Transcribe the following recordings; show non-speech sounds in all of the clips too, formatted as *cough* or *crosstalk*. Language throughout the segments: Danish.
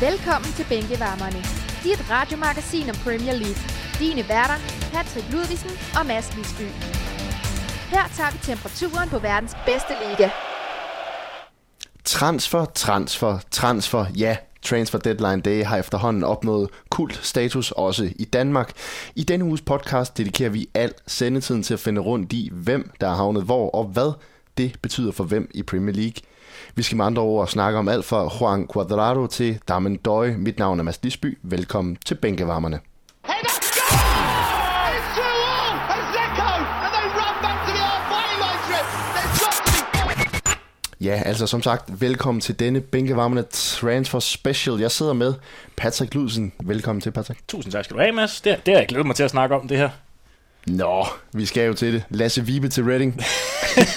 Velkommen til Bænkevarmerne. Dit radiomagasin om Premier League. Dine værter, Patrick Ludvigsen og Mads Lisby. Her tager vi temperaturen på verdens bedste liga. Transfer, transfer, transfer. Ja, Transfer Deadline Day har efterhånden opnået kult status også i Danmark. I denne uges podcast dedikerer vi al sendetiden til at finde rundt i, hvem der er havnet hvor og hvad det betyder for hvem i Premier League. Vi skal med andre ord snakke om alt fra Juan Cuadrado til Darmen Døj. Mit navn er Mads Lisby. Velkommen til Bænkevarmerne. Ja, altså som sagt, velkommen til denne bænkevarmende Transfer Special. Jeg sidder med Patrick Ludsen. Velkommen til, Patrick. Tusind tak skal du have, Mads. Det, det har jeg glædet mig til at snakke om, det her. Nå, vi skal jo til det. Lasse Vibe til Reading.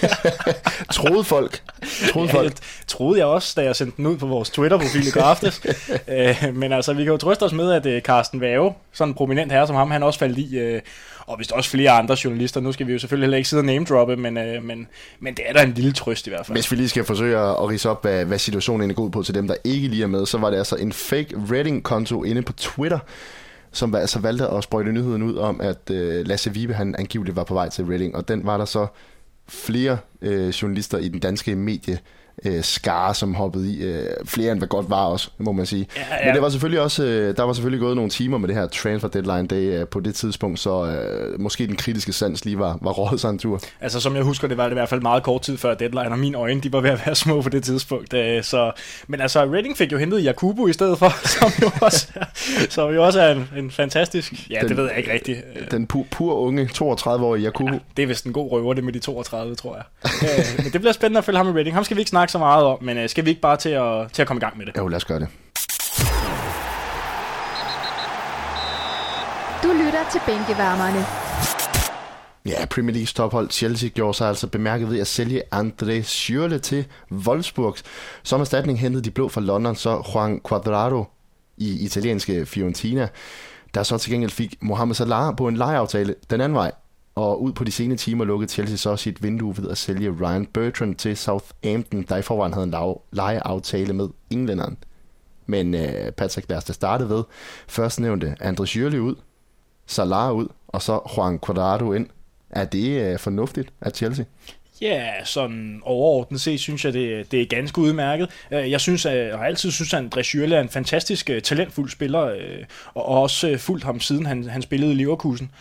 *laughs* troede folk. Troede ja, folk. troede jeg også, da jeg sendte den ud på vores Twitter-profil i går aftes. *laughs* øh, men altså, vi kan jo trøste os med, at uh, Carsten Vave, sådan en prominent herre som ham, han også faldt i, uh, og vist også flere andre journalister. Nu skal vi jo selvfølgelig heller ikke sidde og name-droppe, men, men, men det er da en lille trøst i hvert fald. Hvis vi lige skal forsøge at rise op, hvad, hvad situationen er god på til dem, der ikke lige er med, så var det altså en fake Reading-konto inde på Twitter, som altså valgte at sprøjte nyheden ud om, at øh, Lasse Vibe han angiveligt var på vej til Reading, og den var der så flere øh, journalister i den danske medie øh, skare, som hoppede i. Øh, flere end hvad godt var også, må man sige. Ja, ja. Men det var selvfølgelig også, øh, der var selvfølgelig gået nogle timer med det her transfer deadline day øh, på det tidspunkt, så øh, måske den kritiske sans lige var, var rådet sig en tur. Altså som jeg husker, det var det i hvert fald meget kort tid før deadline, og mine øjne de var ved at være små på det tidspunkt. Øh, så, men altså Reading fik jo hentet Jakubu i stedet for, *laughs* som jo også, som jo også er en, en fantastisk, ja den, det ved jeg ikke rigtigt. Den pu, pur unge 32-årige Jakubu. Ja, det er vist en god røver det med de 32, tror jeg. øh, men det bliver spændende at følge ham i Reading. Ham skal vi ikke snakke snakke så meget om, men øh, skal vi ikke bare til at, til at komme i gang med det? Jo, lad os gøre det. Du lytter til Bænkevarmerne. Ja, Premier Leagues tophold Chelsea gjorde sig altså bemærket ved at sælge André Schürrle til Wolfsburg. Som erstatning hentede de blå fra London så Juan Cuadrado i italienske Fiorentina, der så til gengæld fik Mohamed Salah på en lejeaftale den anden vej. Og ud på de senere timer lukkede Chelsea så sit vindue ved at sælge Ryan Bertrand til Southampton, der i forvejen havde en lejeaftale med englænderen. Men øh, Patrick, lad os da starte ved. Først nævnte Andres Schürrle ud, Salah ud, og så Juan Cuadrado ind. Er det øh, fornuftigt af Chelsea? Ja, sådan overordnet set synes jeg, det, det er ganske udmærket. Øh, jeg synes, at, jeg har altid synes, at André Schürrle er en fantastisk øh, talentfuld spiller, øh, og også fuldt ham siden han, han spillede i Leverkusen.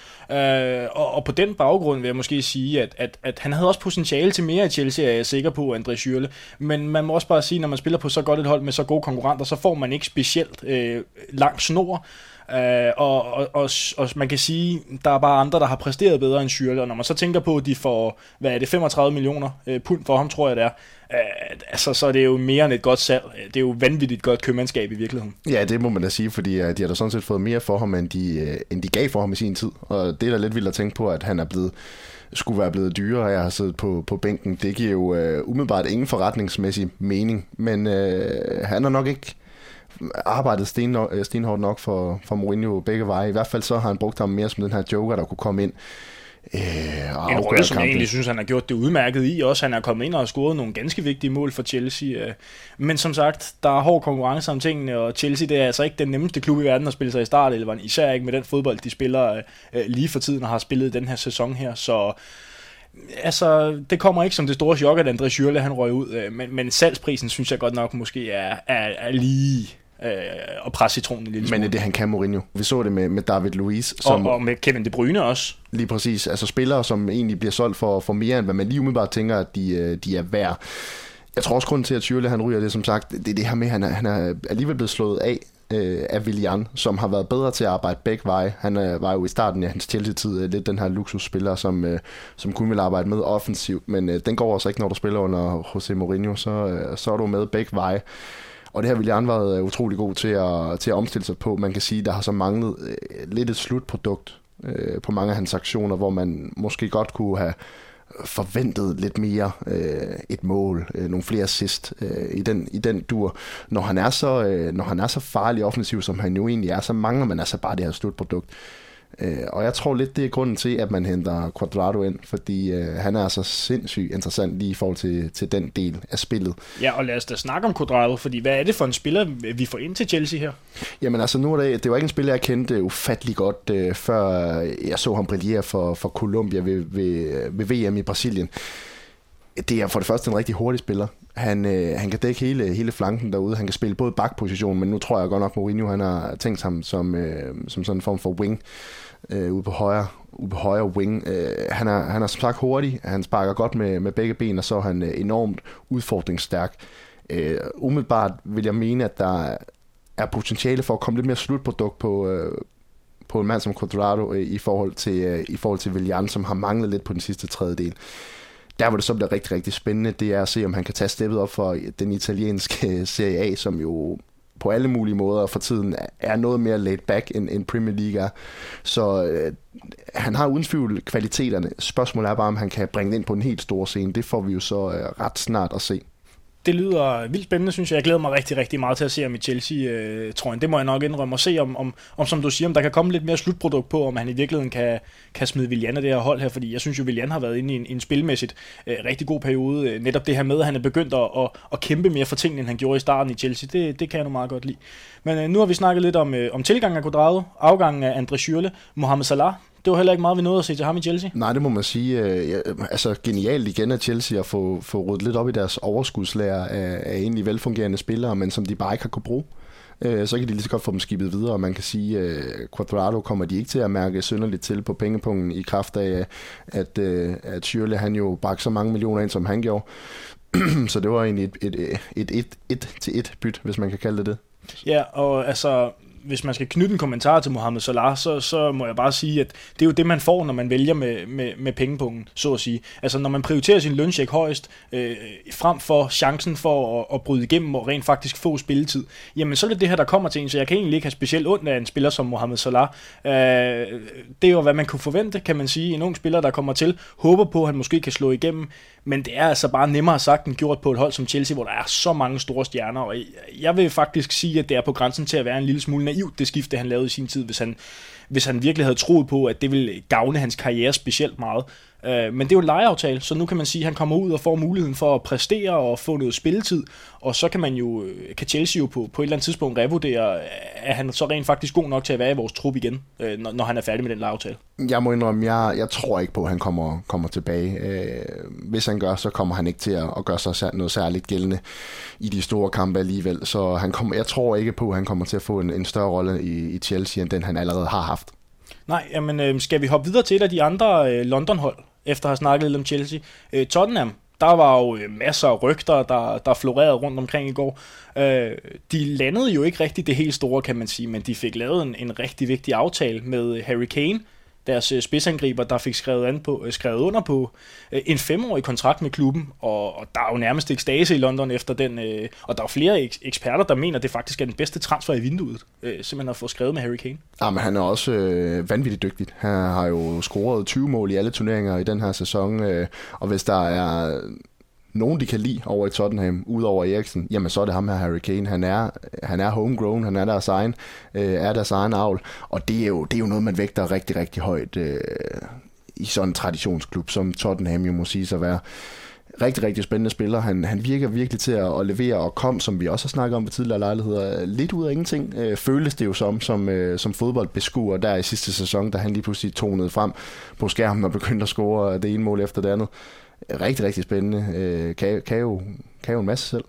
Og, og på den baggrund vil jeg måske sige, at, at, at han havde også potentiale til mere i Chelsea, er jeg sikker på, André Schürrle. Men man må også bare sige, når man spiller på så godt et hold med så gode konkurrenter, så får man ikke specielt øh, lang snor. Uh, og, og, og, og man kan sige, der er bare andre, der har præsteret bedre end Schürrle, og når man så tænker på, at de får, hvad er det, 35 millioner uh, pund for ham, tror jeg det er, uh, altså, så er det jo mere end et godt salg. Det er jo vanvittigt godt købmandskab i virkeligheden. Ja, det må man da sige, fordi uh, de har da sådan set fået mere for ham, end de, uh, end de gav for ham i sin tid, og det er da lidt vildt at tænke på, at han er blevet skulle være blevet dyrere, og jeg har siddet på, på bænken. Det giver jo uh, umiddelbart ingen forretningsmæssig mening, men uh, han er nok ikke arbejdet sten, øh, stenhårdt nok for, for Mourinho begge veje. I hvert fald så har han brugt ham mere som den her joker, der kunne komme ind. Øh, en rolle, som jeg egentlig synes, han har gjort det udmærket i. Også han er kommet ind og har scoret nogle ganske vigtige mål for Chelsea. Øh. Men som sagt, der er hård konkurrence om tingene, og Chelsea det er altså ikke den nemmeste klub i verden at spille sig i start, eller især ikke med den fodbold, de spiller øh, lige for tiden og har spillet den her sæson her. Så altså, det kommer ikke som det store chok, at André Schürrle han røg ud, men, men salgsprisen synes jeg godt nok måske er, er, er lige øh, og presse citronen en lille smule. Men er det, han kan Mourinho. Vi så det med, med David Luiz. Som, og, og med Kevin De Bruyne også. Lige præcis. Altså spillere, som egentlig bliver solgt for, for mere, end hvad man lige umiddelbart tænker, at de, øh, de er værd. Jeg tror også, grunden til, at Schürrle han ryger, det som sagt, det er det her med, at han er, han er alligevel blevet slået af øh, af Willian, som har været bedre til at arbejde begge veje. Han øh, var jo i starten af hans Chelsea-tid øh, lidt den her luksusspiller, som, øh, som kun vil arbejde med offensivt, men øh, den går også ikke, når du spiller under Jose Mourinho, så, øh, så er du med begge veje. Og det har William været øh, utrolig god til at, til at omstille sig på. Man kan sige, der har så manglet øh, lidt et slutprodukt øh, på mange af hans aktioner, hvor man måske godt kunne have forventet lidt mere øh, et mål, øh, nogle flere assist øh, i, den, i den dur. Når han, er så, øh, når han er så farlig offensiv, som han jo egentlig er, så mangler man altså bare det her slutprodukt. Øh, og jeg tror lidt, det er grunden til, at man henter Quadrado ind, fordi øh, han er altså sindssygt interessant lige i forhold til, til den del af spillet. Ja, og lad os da snakke om Quadrado, fordi hvad er det for en spiller, vi får ind til Chelsea her? Jamen altså, nu er det, det var ikke en spiller, jeg kendte ufattelig godt, øh, før jeg så ham brillere for, for Colombia ved, ved, ved VM i Brasilien. Det er for det første en rigtig hurtig spiller. Han, øh, han kan dække hele, hele flanken derude. Han kan spille både bakposition, men nu tror jeg godt nok, Mourinho han har tænkt ham som, øh, som sådan en form for wing øh, ude på højre, ude på højre wing. Øh, han, er, han er som sagt hurtig, han sparker godt med, med begge ben, og så er han øh, enormt udfordringsstærk. Øh, umiddelbart vil jeg mene, at der er potentiale for at komme lidt mere slutprodukt på, øh, på en mand som Quadrado øh, i forhold til, øh, i forhold til Willian, som har manglet lidt på den sidste tredjedel. Der hvor det så bliver rigtig, rigtig spændende, det er at se, om han kan tage steppet op for den italienske *laughs* Serie A, som jo på alle mulige måder for tiden er noget mere laid back end, end Premier League er. Så øh, han har uden tvivl kvaliteterne. Spørgsmålet er bare, om han kan bringe det ind på en helt stor scene. Det får vi jo så øh, ret snart at se det lyder vildt spændende, synes jeg. Jeg glæder mig rigtig, rigtig meget til at se ham i Chelsea tror jeg det må jeg nok indrømme og se, om, om, om, som du siger, om der kan komme lidt mere slutprodukt på, om han i virkeligheden kan, kan smide Willian af det her hold her, fordi jeg synes jo, Willian har været inde i en, en spilmæssigt øh, rigtig god periode. Øh, netop det her med, at han er begyndt at, at, at kæmpe mere for tingene, end han gjorde i starten i Chelsea, det, det kan jeg nu meget godt lide. Men øh, nu har vi snakket lidt om, øh, om tilgangen af Quadrado, afgangen af André Schürrle, Mohamed Salah, det var heller ikke meget, vi nåede at se til ham i Chelsea. Nej, det må man sige. Øh, ja, altså genialt igen af Chelsea at få, få ryddet lidt op i deres overskudslager af, af egentlig velfungerende spillere, men som de bare ikke har kunne bruge. Øh, så kan de lige så godt få dem skibet videre, og man kan sige, at øh, Quadrado kommer de ikke til at mærke synderligt til på pengepunkten i kraft af, at, at Schürrle han jo bakker så mange millioner ind, som han gjorde. *clears throat* så det var egentlig et, et, et, et, et, et til et byt, hvis man kan kalde det det. Ja, og altså, hvis man skal knytte en kommentar til Mohamed Salah, så, så må jeg bare sige, at det er jo det, man får, når man vælger med, med, med pengepunkten, så at sige. Altså når man prioriterer sin løncheck højst, øh, frem for chancen for at, at bryde igennem og rent faktisk få spilletid, jamen så er det det her, der kommer til en, så jeg kan egentlig ikke have specielt ondt af en spiller som Mohamed Salah. Øh, det er jo, hvad man kunne forvente, kan man sige. En ung spiller, der kommer til, håber på, at han måske kan slå igennem, men det er altså bare nemmere sagt end gjort på et hold som Chelsea, hvor der er så mange store stjerner, og jeg vil faktisk sige, at det er på grænsen til at være en lille smule naivt, det skifte, han lavede i sin tid, hvis han, hvis han virkelig havde troet på, at det ville gavne hans karriere specielt meget. Øh, men det er jo en lejeaftale, så nu kan man sige, at han kommer ud og får muligheden for at præstere og få noget spilletid, og så kan man jo, øh, kan Chelsea jo på, på et eller andet tidspunkt revurdere, at han så rent faktisk god nok til at være i vores trup igen, øh, når, når han er færdig med den lejeaftale. Jeg må indrømme, jeg, jeg tror ikke på, at han kommer, kommer tilbage. Øh, hvis han gør, så kommer han ikke til at, at gøre sig noget særligt gældende i de store kampe alligevel, så han kommer, jeg tror ikke på, at han kommer til at få en, en større rolle i, i Chelsea, end den han allerede har haft. Nej, jamen, øh, skal vi hoppe videre til et af de andre øh, London-hold, efter at have snakket lidt om Chelsea? Øh, Tottenham, der var jo øh, masser af rygter, der, der florerede rundt omkring i går. Øh, de landede jo ikke rigtig det helt store, kan man sige, men de fik lavet en, en rigtig vigtig aftale med øh, Harry Kane, deres øh, spidsangriber, der fik skrevet, an på, øh, skrevet under på øh, en femårig kontrakt med klubben, og, og der er jo nærmest ekstase i London efter den, øh, og der er flere eks- eksperter, der mener, at det faktisk er den bedste transfer i vinduet, øh, simpelthen at få skrevet med Harry Kane. Ja, men han er også øh, vanvittigt dygtig. Han har jo scoret 20 mål i alle turneringer i den her sæson, øh, og hvis der er nogen, de kan lide over i Tottenham, udover Eriksen, jamen så er det ham her, Harry Kane. Han er, han er homegrown, han er deres egen, øh, er deres egen avl, og det er, jo, det er jo noget, man vægter rigtig, rigtig højt øh, i sådan en traditionsklub, som Tottenham jo må sige sig være. Rigtig, rigtig spændende spiller. Han, han virker virkelig til at, at levere og kom, som vi også har snakket om ved tidligere lejligheder, lidt ud af ingenting. Øh, føles det jo som, som, øh, som fodboldbeskuer der i sidste sæson, da han lige pludselig tonede frem på skærmen og begyndte at score det ene mål efter det andet rigtig, rigtig spændende. Øh, kan, kan, jo, kan jo en masse selv.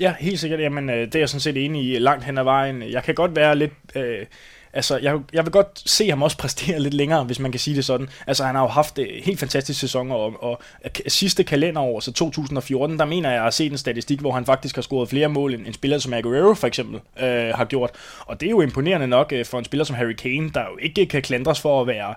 Ja, helt sikkert. Jamen, øh, det er jeg sådan set enig i langt hen ad vejen. Jeg kan godt være lidt... Øh, altså, jeg, jeg vil godt se ham også *laughs* præstere lidt længere, hvis man kan sige det sådan. Altså, han har jo haft et helt fantastisk sæson, og, og sidste kalenderår, så 2014, der mener jeg at se en statistik, hvor han faktisk har scoret flere mål, end en spiller som Aguero for eksempel øh, har gjort. Og det er jo imponerende nok øh, for en spiller som Harry Kane, der jo ikke kan klandres for at være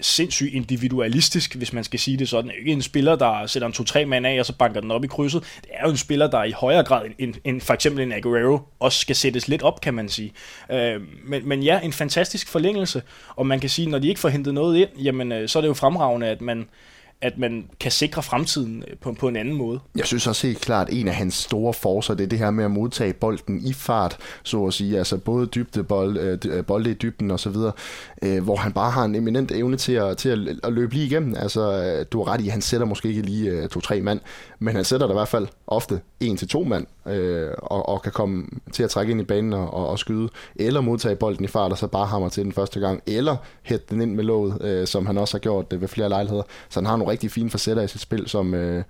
sindssygt individualistisk, hvis man skal sige det sådan. Ikke en spiller, der sætter en to-tre mand af, og så banker den op i krydset. Det er jo en spiller, der i højere grad end, end for eksempel en Aguero også skal sættes lidt op, kan man sige. Øh, men, men ja, en fantastisk forlængelse, og man kan sige, når de ikke får hentet noget ind, jamen øh, så er det jo fremragende, at man at man kan sikre fremtiden øh, på, på en anden måde. Jeg synes også helt klart, at en af hans store forser, det er det her med at modtage bolden i fart, så at sige, altså både dybde bold, øh, øh, bolde i dybden og så videre, øh, hvor han bare har en eminent evne til at, til at, at løbe lige igennem. Altså, øh, du har ret i, at han sætter måske ikke lige øh, to-tre mand, men han sætter der i hvert fald ofte en til to mand, øh, og, og kan komme til at trække ind i banen og, og, og skyde, eller modtage bolden i fart, og så bare hammer til den første gang, eller hætte den ind med låget, øh, som han også har gjort det ved flere lejligheder. Så han har nogle rigtig fine facetter i sit spil, som, øh,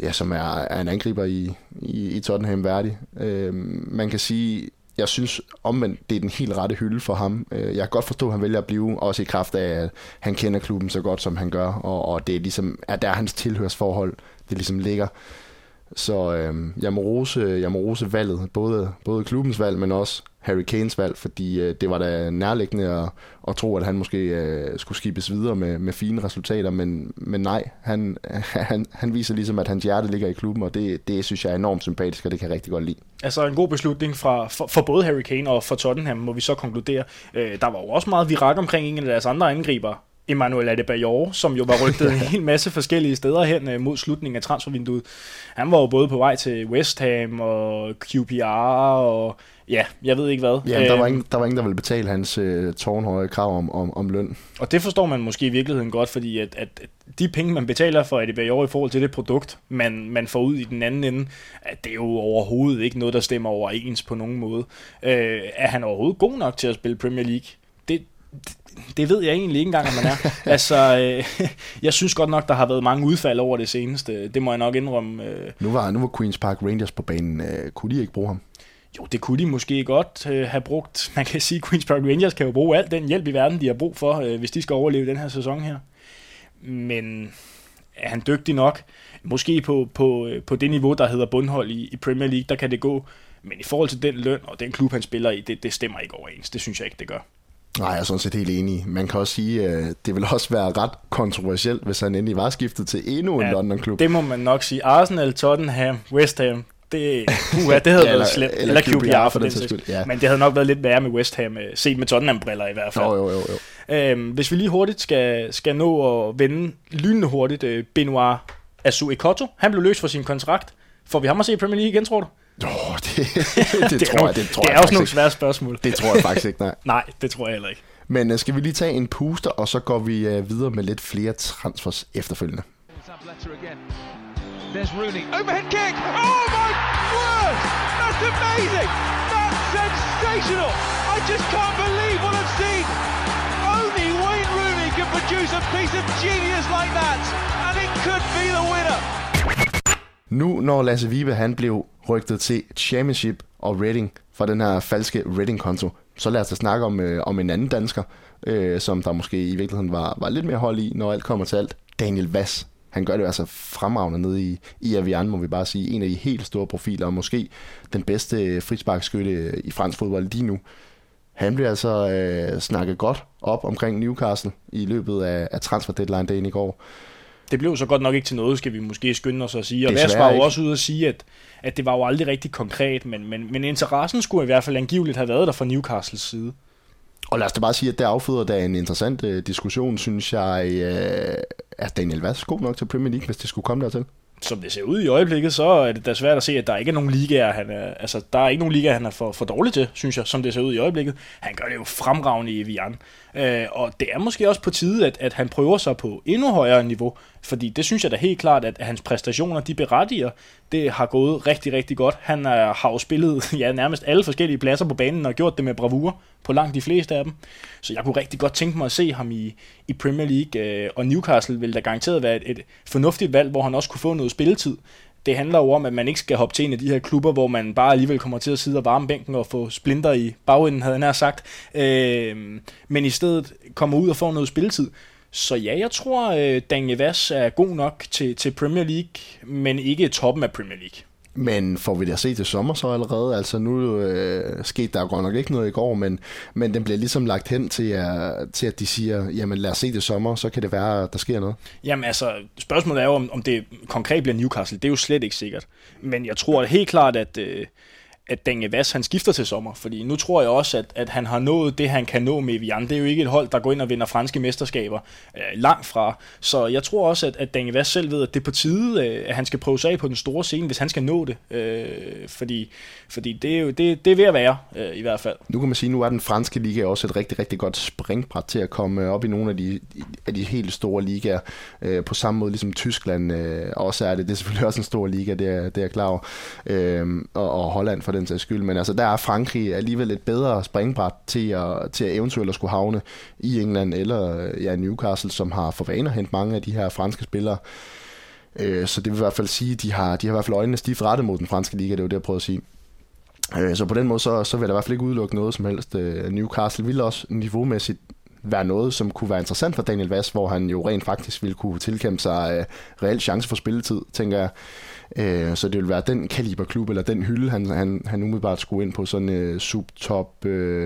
ja, som er, er en angriber i, i, i Tottenham værdig. Øh, man kan sige, jeg synes omvendt, det er den helt rette hylde for ham. Øh, jeg kan godt forstå, at han vælger at blive, også i kraft af, at han kender klubben så godt, som han gør, og, og det er ligesom, at der er hans tilhørsforhold, det ligesom ligger. Så øh, jeg, må rose, jeg må rose valget, både, både klubbens valg, men også Harry Kanes valg, fordi øh, det var da nærliggende at, at tro, at han måske øh, skulle skibes videre med, med fine resultater, men, men nej, han, *laughs* han, han viser ligesom, at hans hjerte ligger i klubben, og det, det synes jeg er enormt sympatisk, og det kan jeg rigtig godt lide. Altså en god beslutning fra, for, for både Harry Kane og for Tottenham, må vi så konkludere. Øh, der var jo også meget virak omkring en af deres andre angriber, Emmanuel Adebayor, som jo var *laughs* rygtet en hel masse forskellige steder hen øh, mod slutningen af transfervinduet. Han var jo både på vej til West Ham og QPR og ja, jeg ved ikke hvad. Ja, der, var øhm, ingen, der var ingen, der ville betale hans uh, tårnhøje krav om, om, om løn. Og det forstår man måske i virkeligheden godt, fordi at, at de penge, man betaler for Adebayor i forhold til det produkt, man, man får ud i den anden ende, at det er jo overhovedet ikke noget, der stemmer overens på nogen måde. Uh, er han overhovedet god nok til at spille Premier League? Det, ved jeg egentlig ikke engang, om man er. *laughs* altså, øh, *laughs* jeg synes godt nok, der har været mange udfald over det seneste. Det må jeg nok indrømme. Øh. Nu, var, nu var Queen's Park Rangers på banen. Øh, kunne de ikke bruge ham? Jo, det kunne de måske godt øh, have brugt. *laughs* Man kan sige, at Queen's Park Rangers kan jo bruge al den hjælp i verden, de har brug for, øh, hvis de skal overleve den her sæson her. Men er han dygtig nok? Måske på, på, øh, på det niveau, der hedder bundhold i, i Premier League, der kan det gå. Men i forhold til den løn og den klub, han spiller i, det, det stemmer ikke overens. Det synes jeg ikke, det gør. Nej, jeg er sådan set helt enig. Man kan også sige, at det vil også være ret kontroversielt, hvis han endelig var skiftet til endnu en ja, London-klub. Det må man nok sige. Arsenal, Tottenham, West Ham, det, uh, det havde ja, været slemt. Eller, eller QPR, for, for den sags Ja. Men det havde nok været lidt værre med West Ham, øh, set med Tottenham-briller i hvert fald. Jo, jo, jo. jo. Øhm, hvis vi lige hurtigt skal, skal nå at vende lynende hurtigt, uh, Benoit Asu Ekoto, han blev løst for sin kontrakt. Får vi ham at se i Premier League igen, tror du? Oh, *laughs* det, det, det, tror jeg, det tror det er jeg også nogle svære spørgsmål. Det tror jeg faktisk ikke, nej. *laughs* nej, det tror jeg heller ikke. Men uh, skal vi lige tage en puster, og så går vi uh, videre med lidt flere transfers efterfølgende. There's Rooney. Overhead kick! Oh my word! That's amazing! That's sensational! I just can't believe what I've seen! Only Wayne Rooney can produce a piece of genius like that, and it could be the! Nu, når Lasse Vibe han blev rygtet til Championship og Reading fra den her falske Reading-konto, så lad os da snakke om, øh, om en anden dansker, øh, som der måske i virkeligheden var, var lidt mere hold i, når alt kommer til alt. Daniel Vass. Han gør det altså fremragende nede i, i Avian, må vi bare sige. En af de helt store profiler, og måske den bedste frisparkskytte i fransk fodbold lige nu. Han bliver altså øh, snakket godt op omkring Newcastle i løbet af, af transfer deadline dagen i går. Det blev så godt nok ikke til noget, skal vi måske skynde os at sige. Og Vass var jo også ude at sige, at, at det var jo aldrig rigtig konkret, men, men, men interessen skulle i hvert fald angiveligt have været der fra Newcastles side. Og lad os da bare sige, at det afføder da en interessant uh, diskussion, synes jeg. Uh, er Daniel Vass god nok til Premier League, hvis det skulle komme dertil? Som det ser ud i øjeblikket, så er det da svært at se, at der ikke er nogen ligaer, han er, altså, der er ikke nogen ligaer, han er for, for dårlig til, synes jeg, som det ser ud i øjeblikket. Han gør det jo fremragende i Vian. Øh, og det er måske også på tide, at, at han prøver sig på endnu højere niveau, fordi det synes jeg da helt klart, at hans præstationer, de berettiger. Det har gået rigtig, rigtig godt. Han er, har jo spillet *laughs* ja, nærmest alle forskellige pladser på banen og gjort det med bravur på langt de fleste af dem. Så jeg kunne rigtig godt tænke mig at se ham i, i Premier League, øh, og Newcastle vil da garanteret være et, et fornuftigt valg, hvor han også kunne få noget spilletid det handler jo om, at man ikke skal hoppe til en af de her klubber, hvor man bare alligevel kommer til at sidde og varme bænken og få splinter i bagenden, havde han sagt. Øh, men i stedet kommer ud og får noget spilletid. Så ja, jeg tror, øh, Daniel Vass er god nok til, til Premier League, men ikke toppen af Premier League. Men får vi det at se til sommer så allerede? Altså nu øh, skete der godt nok ikke noget i går, men, men den bliver ligesom lagt hen til, at, til at de siger, jamen lad os se det sommer, så kan det være, at der sker noget. Jamen altså, spørgsmålet er jo, om, om det konkret bliver Newcastle. Det er jo slet ikke sikkert. Men jeg tror helt klart, at, øh, at Daniel Vass han skifter til sommer, fordi nu tror jeg også, at, at han har nået det, han kan nå med Evian. Det er jo ikke et hold, der går ind og vinder franske mesterskaber øh, langt fra. Så jeg tror også, at, at Daniel Vass selv ved, at det er på tide, øh, at han skal prøve sig af på den store scene, hvis han skal nå det. Øh, fordi fordi det er jo det, det er ved at være, øh, i hvert fald. Nu kan man sige, at nu er den franske liga også et rigtig, rigtig godt springbræt til at komme øh, op i nogle af de, af de helt store ligaer. Øh, på samme måde ligesom Tyskland øh, også er det. Det er selvfølgelig også en stor liga, det er, det er klar over. Øh, og, og Holland for den sags skyld. Men altså, der er Frankrig alligevel et bedre springbræt til at, til at eventuelt at skulle havne i England eller øh, ja, Newcastle, som har for vane at hente mange af de her franske spillere. Øh, så det vil i hvert fald sige, at de har, de har i hvert fald øjnene stift rettet mod den franske liga, det er jo det, jeg prøver at sige. Øh, så på den måde, så, så vil der i hvert fald ikke udelukke noget som helst. Øh, Newcastle vil også niveaumæssigt være noget, som kunne være interessant for Daniel Vass, hvor han jo rent faktisk ville kunne tilkæmpe sig øh, reelt chance for spilletid, tænker jeg. Øh, så det vil være den kaliberklub, eller den hylde, han, han, han umiddelbart skulle ind på, sådan uh, subtop uh,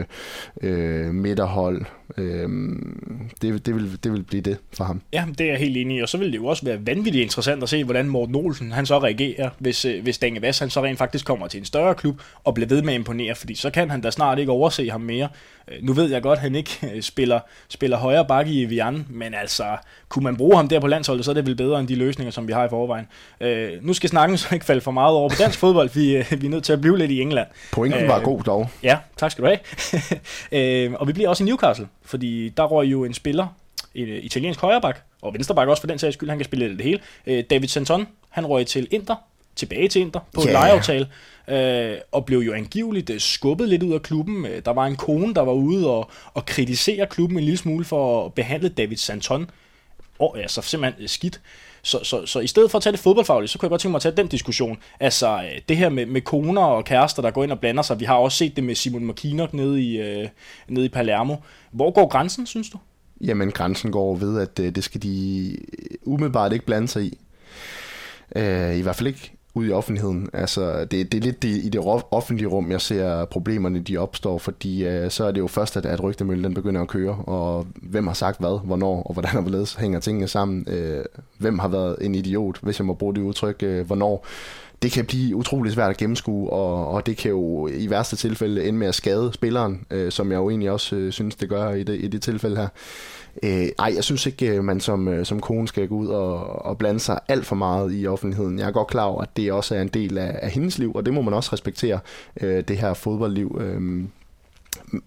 uh, midterhold, Øhm, det, det, vil, det vil blive det for ham. Ja, det er jeg helt enig i, og så vil det jo også være vanvittigt interessant at se, hvordan Morten Olsen han så reagerer, hvis, øh, hvis Daniel Vass han så rent faktisk kommer til en større klub og bliver ved med at imponere, fordi så kan han da snart ikke overse ham mere. Øh, nu ved jeg godt, at han ikke øh, spiller, spiller højre bakke i Evian, men altså, kunne man bruge ham der på landsholdet, så er det vel bedre end de løsninger, som vi har i forvejen. Øh, nu skal snakken så ikke falde for meget over på dansk *laughs* fodbold, vi, vi er nødt til at blive lidt i England. Pointen øh, var god dog. Ja, tak skal du have. *laughs* øh, og vi bliver også i Newcastle, fordi der røg jo en spiller, en øh, italiensk højreback, og venstreback også for den sags skyld, han kan spille det hele. Øh, David Santon, han røg til Inter, tilbage til Inter på yeah. en lejeaftale, øh, og blev jo angiveligt øh, skubbet lidt ud af klubben. Der var en kone, der var ude og, og kritisere klubben en lille smule for at behandle David Santon og, altså simpelthen skidt. Så, så, så i stedet for at tage det fodboldfagligt, så kunne jeg godt tænke mig at tage den diskussion. Altså øh, det her med, med koner og kærester, der går ind og blander sig. Vi har også set det med Simon McKinnock nede i, øh, nede i Palermo. Hvor går grænsen, synes du? Jamen, grænsen går ved, at øh, det skal de øh, umiddelbart ikke blande sig i. Øh, I hvert fald ikke ud i offentligheden. Altså, det, det er lidt det, i det offentlige rum, jeg ser problemerne, de opstår, fordi øh, så er det jo først, at, at rygtemøllen den begynder at køre, og hvem har sagt hvad, hvornår, og hvordan og hvorledes hænger tingene sammen. Øh, hvem har været en idiot, hvis jeg må bruge det udtryk, øh, hvornår det kan blive utrolig svært at gennemskue, og, og det kan jo i værste tilfælde ende med at skade spilleren, øh, som jeg jo egentlig også øh, synes, det gør i det, i det tilfælde her. Øh, ej, jeg synes ikke, øh, man som, øh, som kone skal gå ud og, og blande sig alt for meget i offentligheden. Jeg er godt klar over, at det også er en del af, af hendes liv, og det må man også respektere, øh, det her fodboldliv. Øh,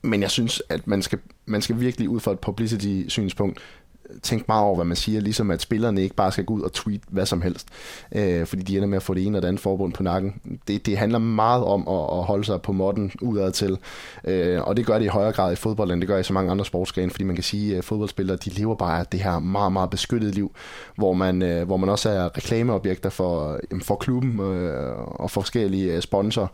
men jeg synes, at man skal, man skal virkelig ud fra et publicity-synspunkt tænke meget over, hvad man siger, ligesom at spillerne ikke bare skal gå ud og tweet hvad som helst, øh, fordi de ender med at få det ene og det andet forbund på nakken. Det, det handler meget om at, at holde sig på modden udad til, øh, og det gør det i højere grad i fodbold, end det gør i så mange andre sportsgrene, fordi man kan sige, at fodboldspillere, de lever bare af det her meget, meget beskyttede liv, hvor man, øh, hvor man også er reklameobjekter for, øh, for klubben øh, og forskellige øh, sponsorer.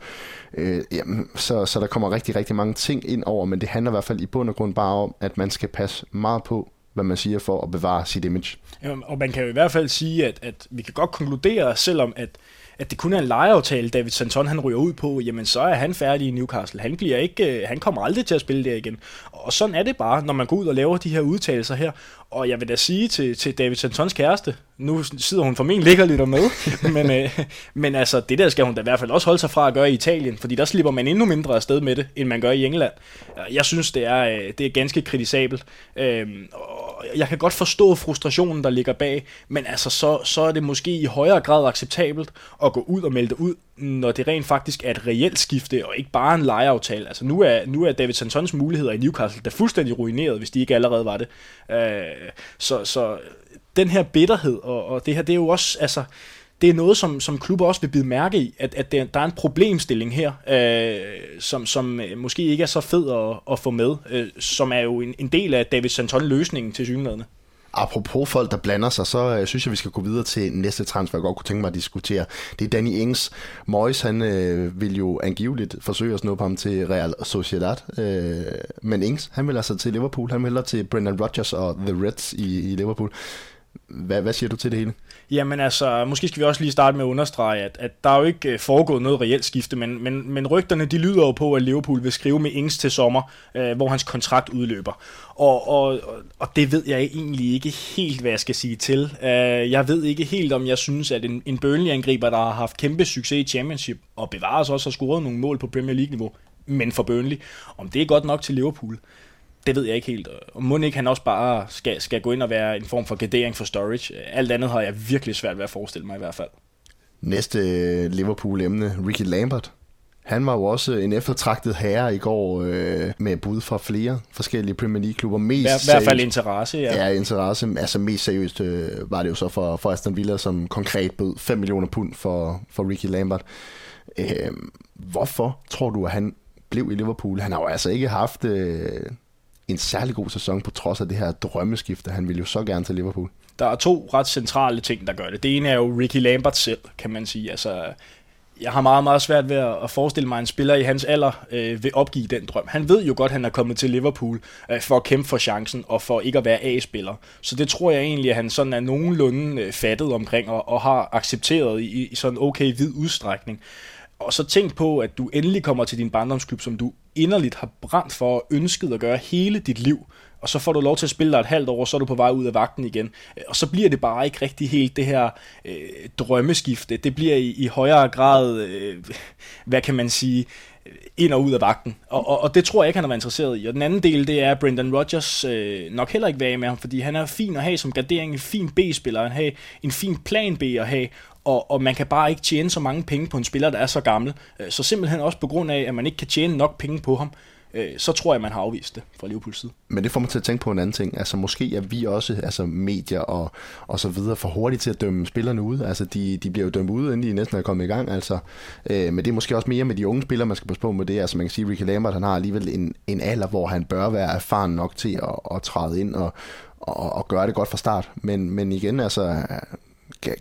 Øh, jamen, så, så der kommer rigtig, rigtig mange ting ind over, men det handler i hvert fald i bund og grund bare om, at man skal passe meget på, hvad man siger, for at bevare sit image. Ja, og man kan jo i hvert fald sige, at, at vi kan godt konkludere, selvom at, at det kun er en lejeaftale, David Santon han ryger ud på, jamen så er han færdig i Newcastle. Han, bliver ikke, øh, han kommer aldrig til at spille der igen. Og sådan er det bare, når man går ud og laver de her udtalelser her. Og jeg vil da sige til, til David Santons kæreste, nu sidder hun formentlig ligger lidt med, *laughs* men, øh, men altså, det der skal hun da i hvert fald også holde sig fra at gøre i Italien, fordi der slipper man endnu mindre afsted med det, end man gør i England. Jeg synes, det er, øh, det er ganske kritisabelt. Øh, og jeg kan godt forstå frustrationen, der ligger bag, men altså, så, så er det måske i højere grad acceptabelt at gå ud og melde det ud, når det rent faktisk er et reelt skifte, og ikke bare en lejeaftale. Altså nu er, nu er David Santons muligheder i Newcastle da fuldstændig ruineret, hvis de ikke allerede var det. Øh, så, så den her bitterhed, og, og det her, det er jo også, altså, det er noget, som, som klubber også vil bide mærke i, at, at der, der er en problemstilling her, øh, som, som øh, måske ikke er så fed at, at få med, øh, som er jo en, en del af David Santon-løsningen til synlædende. Apropos folk, der blander sig, så øh, synes jeg, vi skal gå videre til næste transfer, jeg godt kunne tænke mig at diskutere. Det er Danny Ings. Moyes, han øh, vil jo angiveligt forsøge at snuppe ham til Real Sociedad. Øh, men Ings, han vil altså til Liverpool. Han vil til Brendan Rodgers og The Reds i, i Liverpool. Hvad, hvad siger du til det hele? Jamen altså, måske skal vi også lige starte med at understrege, at, at der er jo ikke øh, foregået noget reelt skifte, men, men, men rygterne de lyder jo på, at Liverpool vil skrive med Ings til sommer, øh, hvor hans kontrakt udløber. Og, og, og det ved jeg egentlig ikke helt, hvad jeg skal sige til. Øh, jeg ved ikke helt, om jeg synes, at en, en Burnley-angriber, der har haft kæmpe succes i Championship, og bevares også har scoret nogle mål på Premier League-niveau, men for Burnley, om det er godt nok til Liverpool det ved jeg ikke helt. Og må ikke han også bare skal, skal gå ind og være en form for gardering for storage. Alt andet har jeg virkelig svært ved at forestille mig i hvert fald. Næste Liverpool-emne, Ricky Lambert. Han var jo også en eftertragtet herre i går øh, med bud fra flere forskellige Premier League-klubber. I hvert fald interesse, ja. Ja, interesse. Altså mest seriøst øh, var det jo så for, for Aston Villa, som konkret bød 5 millioner pund for, for Ricky Lambert. Øh, hvorfor tror du, at han blev i Liverpool? Han har jo altså ikke haft øh, en særlig god sæson på trods af det her drømmeskifte. Han ville jo så gerne til Liverpool. Der er to ret centrale ting, der gør det. Det ene er jo Ricky Lambert selv, kan man sige. Altså, jeg har meget, meget svært ved at forestille mig, at en spiller i hans alder øh, vil opgive den drøm. Han ved jo godt, at han er kommet til Liverpool øh, for at kæmpe for chancen og for ikke at være A-spiller. Så det tror jeg egentlig, at han sådan er nogenlunde øh, fattet omkring og, og har accepteret i, i sådan okay vid udstrækning. Og så tænk på, at du endelig kommer til din barndomsklub, som du inderligt har brændt for og ønsket at gøre hele dit liv. Og så får du lov til at spille dig et halvt år, og så er du på vej ud af vagten igen. Øh, og så bliver det bare ikke rigtig helt det her øh, drømmeskifte. Det bliver i, i højere grad, øh, hvad kan man sige, øh, ind og ud af vagten. Og, og, og det tror jeg ikke, han har været interesseret i. Og den anden del, det er, at Brendan Rodgers øh, nok heller ikke vil med ham, fordi han er fin at have som gardering, en fin B-spiller, han har en fin plan B at have, og, og man kan bare ikke tjene så mange penge på en spiller, der er så gammel. Øh, så simpelthen også på grund af, at man ikke kan tjene nok penge på ham, øh, så tror jeg, man har afvist det fra Liverpools side. Men det får mig til at tænke på en anden ting. Altså måske er vi også, altså medier og, og så videre, for hurtigt til at dømme spillerne ud. Altså de, de bliver jo dømt ud, inden de næsten er kommet i gang. Altså, øh, men det er måske også mere med de unge spillere, man skal passe på med det. Altså man kan sige, at Ricky Lambert, han har alligevel en, en alder, hvor han bør være erfaren nok til at, at træde ind og, og, og gøre det godt fra start. Men, men igen, altså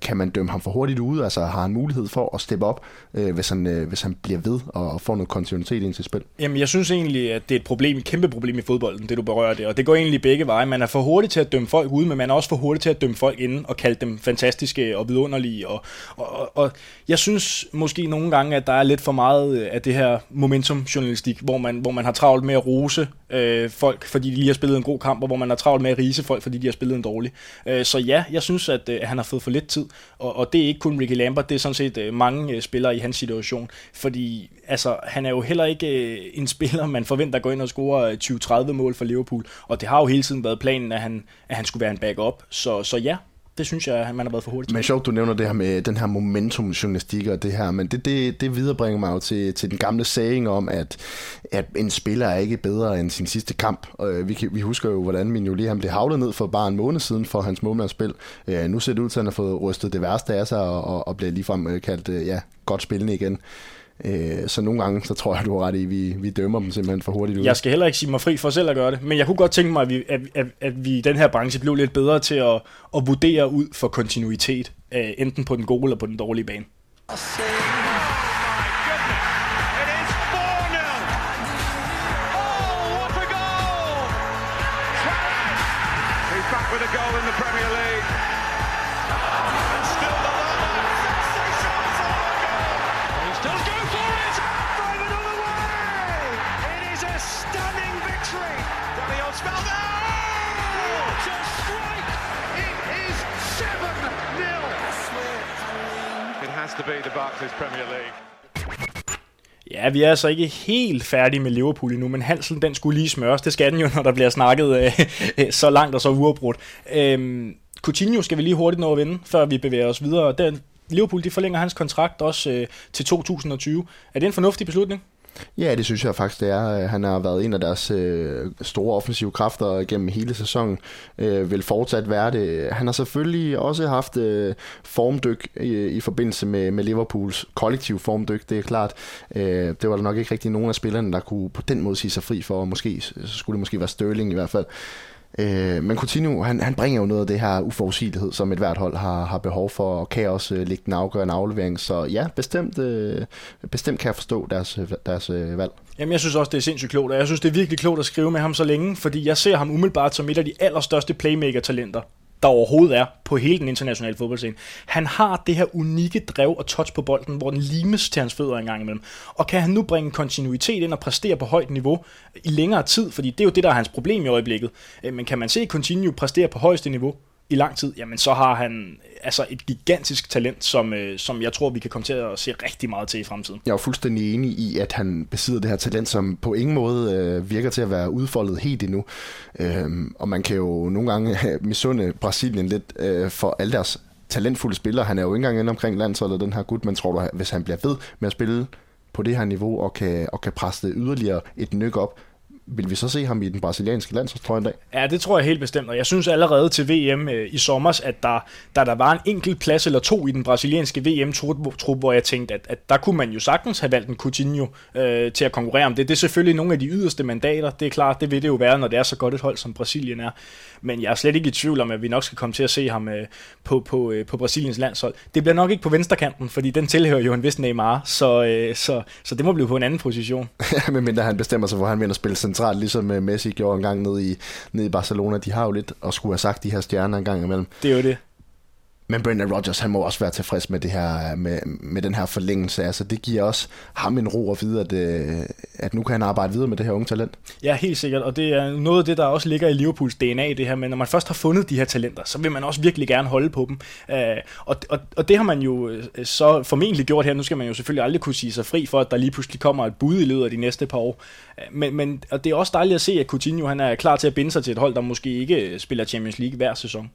kan man dømme ham for hurtigt ude? Altså har han mulighed for at steppe op, øh, hvis, han, øh, hvis han bliver ved og får noget kontinuitet ind til spil? Jamen jeg synes egentlig, at det er et problem, et kæmpe problem i fodbolden, det du berører det. Og det går egentlig begge veje. Man er for hurtig til at dømme folk ude, men man er også for hurtig til at dømme folk inden og kalde dem fantastiske og vidunderlige. Og, og, og, og jeg synes måske nogle gange, at der er lidt for meget øh, af det her momentum-journalistik, hvor man, hvor man har travlt med at rose øh, folk, fordi de lige har spillet en god kamp, og hvor man har travlt med at rise folk, fordi de har spillet en dårlig. Øh, så ja, jeg synes, at øh, han har fået for lidt tid, og, og det er ikke kun Ricky Lambert, det er sådan set øh, mange øh, spillere i hans situation, fordi altså, han er jo heller ikke øh, en *laughs* spiller, man forventer at gå ind og score 20-30 mål for Liverpool, og det har jo hele tiden været planen, at han, at han skulle være en backup, så, så ja, det synes jeg, man har været for hurtigt. Men sjovt, du nævner det her med den her momentum-journalistik og det her, men det, det, det viderebringer mig jo til, til den gamle saying om, at, at en spiller er ikke bedre end sin sidste kamp. Og øh, vi, vi husker jo, hvordan Mignolet han blev havlet ned for bare en måned siden for hans målmandsspil. Øh, nu ser det ud til, at han har fået rystet det værste af sig og, og, og bliver ligefrem øh, kaldt øh, ja, godt spillende igen. Øh, så nogle gange, så tror jeg, du har ret i, at vi, vi dømmer dem simpelthen for hurtigt ud. Jeg skal heller ikke sige mig fri for selv at gøre det, men jeg kunne godt tænke mig, at vi, at, at, at vi i den her branche blev lidt bedre til at, at vurdere ud for kontinuitet, øh, enten på den gode eller på den dårlige bane. Vi er altså ikke helt færdige med Liverpool endnu, men Hansen, den skulle lige smøres. Det skal den jo, når der bliver snakket øh, *laughs* så langt og så uafbrudt. Øhm, Coutinho skal vi lige hurtigt nå at vinde, før vi bevæger os videre. Den, Liverpool de forlænger hans kontrakt også øh, til 2020. Er det en fornuftig beslutning? Ja, det synes jeg faktisk, det er. Øh, han har været en af deres øh, store offensive kræfter gennem hele sæsonen. Øh, vil fortsat være det. Han har selvfølgelig også haft øh, formdyk i, i forbindelse med, med Liverpools kollektiv formdyk, det er klart. Øh, det var der nok ikke rigtig nogen af spillerne, der kunne på den måde sige sig fri for. Måske så skulle det måske være Sterling i hvert fald. Øh, men Coutinho, han, han bringer jo noget af det her uforudsigelighed, som et hvert hold har, har behov for, og kan også øh, lægge den afgørende aflevering. Så ja, bestemt, øh, bestemt kan jeg forstå deres, øh, deres øh, valg. Jamen, jeg synes også, det er sindssygt klogt, og jeg synes, det er virkelig klogt at skrive med ham så længe, fordi jeg ser ham umiddelbart som et af de allerstørste playmaker-talenter der overhovedet er på hele den internationale fodboldscene. Han har det her unikke drev og touch på bolden, hvor den limes til hans fødder en gang imellem. Og kan han nu bringe kontinuitet ind og præstere på højt niveau i længere tid, fordi det er jo det, der er hans problem i øjeblikket. Øh, men kan man se Continue præstere på højeste niveau, i lang tid, jamen så har han altså et gigantisk talent, som, øh, som jeg tror, vi kan komme til at se rigtig meget til i fremtiden. Jeg er fuldstændig enig i, at han besidder det her talent, som på ingen måde øh, virker til at være udfoldet helt endnu. Øhm, og man kan jo nogle gange øh, misunde Brasilien lidt øh, for alle deres talentfulde spillere. Han er jo ikke engang inde omkring landsholdet, den her gut, men tror du, hvis han bliver ved med at spille på det her niveau og kan, og kan presse det yderligere et nyk op, vil vi så se ham i den brasilianske landsholdstrøje en dag? Ja, det tror jeg helt bestemt, og jeg synes allerede til VM øh, i sommer, at der, der, der var en enkelt plads eller to i den brasilianske VM-trup, hvor jeg tænkte, at, at der kunne man jo sagtens have valgt en Coutinho øh, til at konkurrere om det. Det er selvfølgelig nogle af de yderste mandater, det er klart, det vil det jo være, når det er så godt et hold, som Brasilien er. Men jeg er slet ikke i tvivl om, at vi nok skal komme til at se ham øh, på, på, øh, på Brasiliens landshold. Det bliver nok ikke på venstrekanten, fordi den tilhører jo en vis Neymar, så, øh, så, så det må blive på en anden position. *laughs* Ja, mindre han bestemmer sig, hvor han vil spille centralt, ligesom øh, Messi gjorde en gang ned i, ned i Barcelona. De har jo lidt at skulle have sagt de her stjerner en gang imellem. Det er jo det. Men Brendan Rodgers, han må også være tilfreds med, det her, med, med den her forlængelse. Altså, det giver også ham en ro at vide, at, øh, at nu kan han arbejde videre med det her unge talent. Ja, helt sikkert. Og det er noget af det, der også ligger i Liverpools DNA, det her med, når man først har fundet de her talenter, så vil man også virkelig gerne holde på dem. Øh, og, og, og det har man jo øh, så formentlig gjort her. Nu skal man jo selvfølgelig aldrig kunne sige sig fri for, at der lige pludselig kommer et bud i løbet af de næste par år. Men, men og det er også dejligt at se, at Coutinho han er klar til at binde sig til et hold, der måske ikke spiller Champions League hver sæson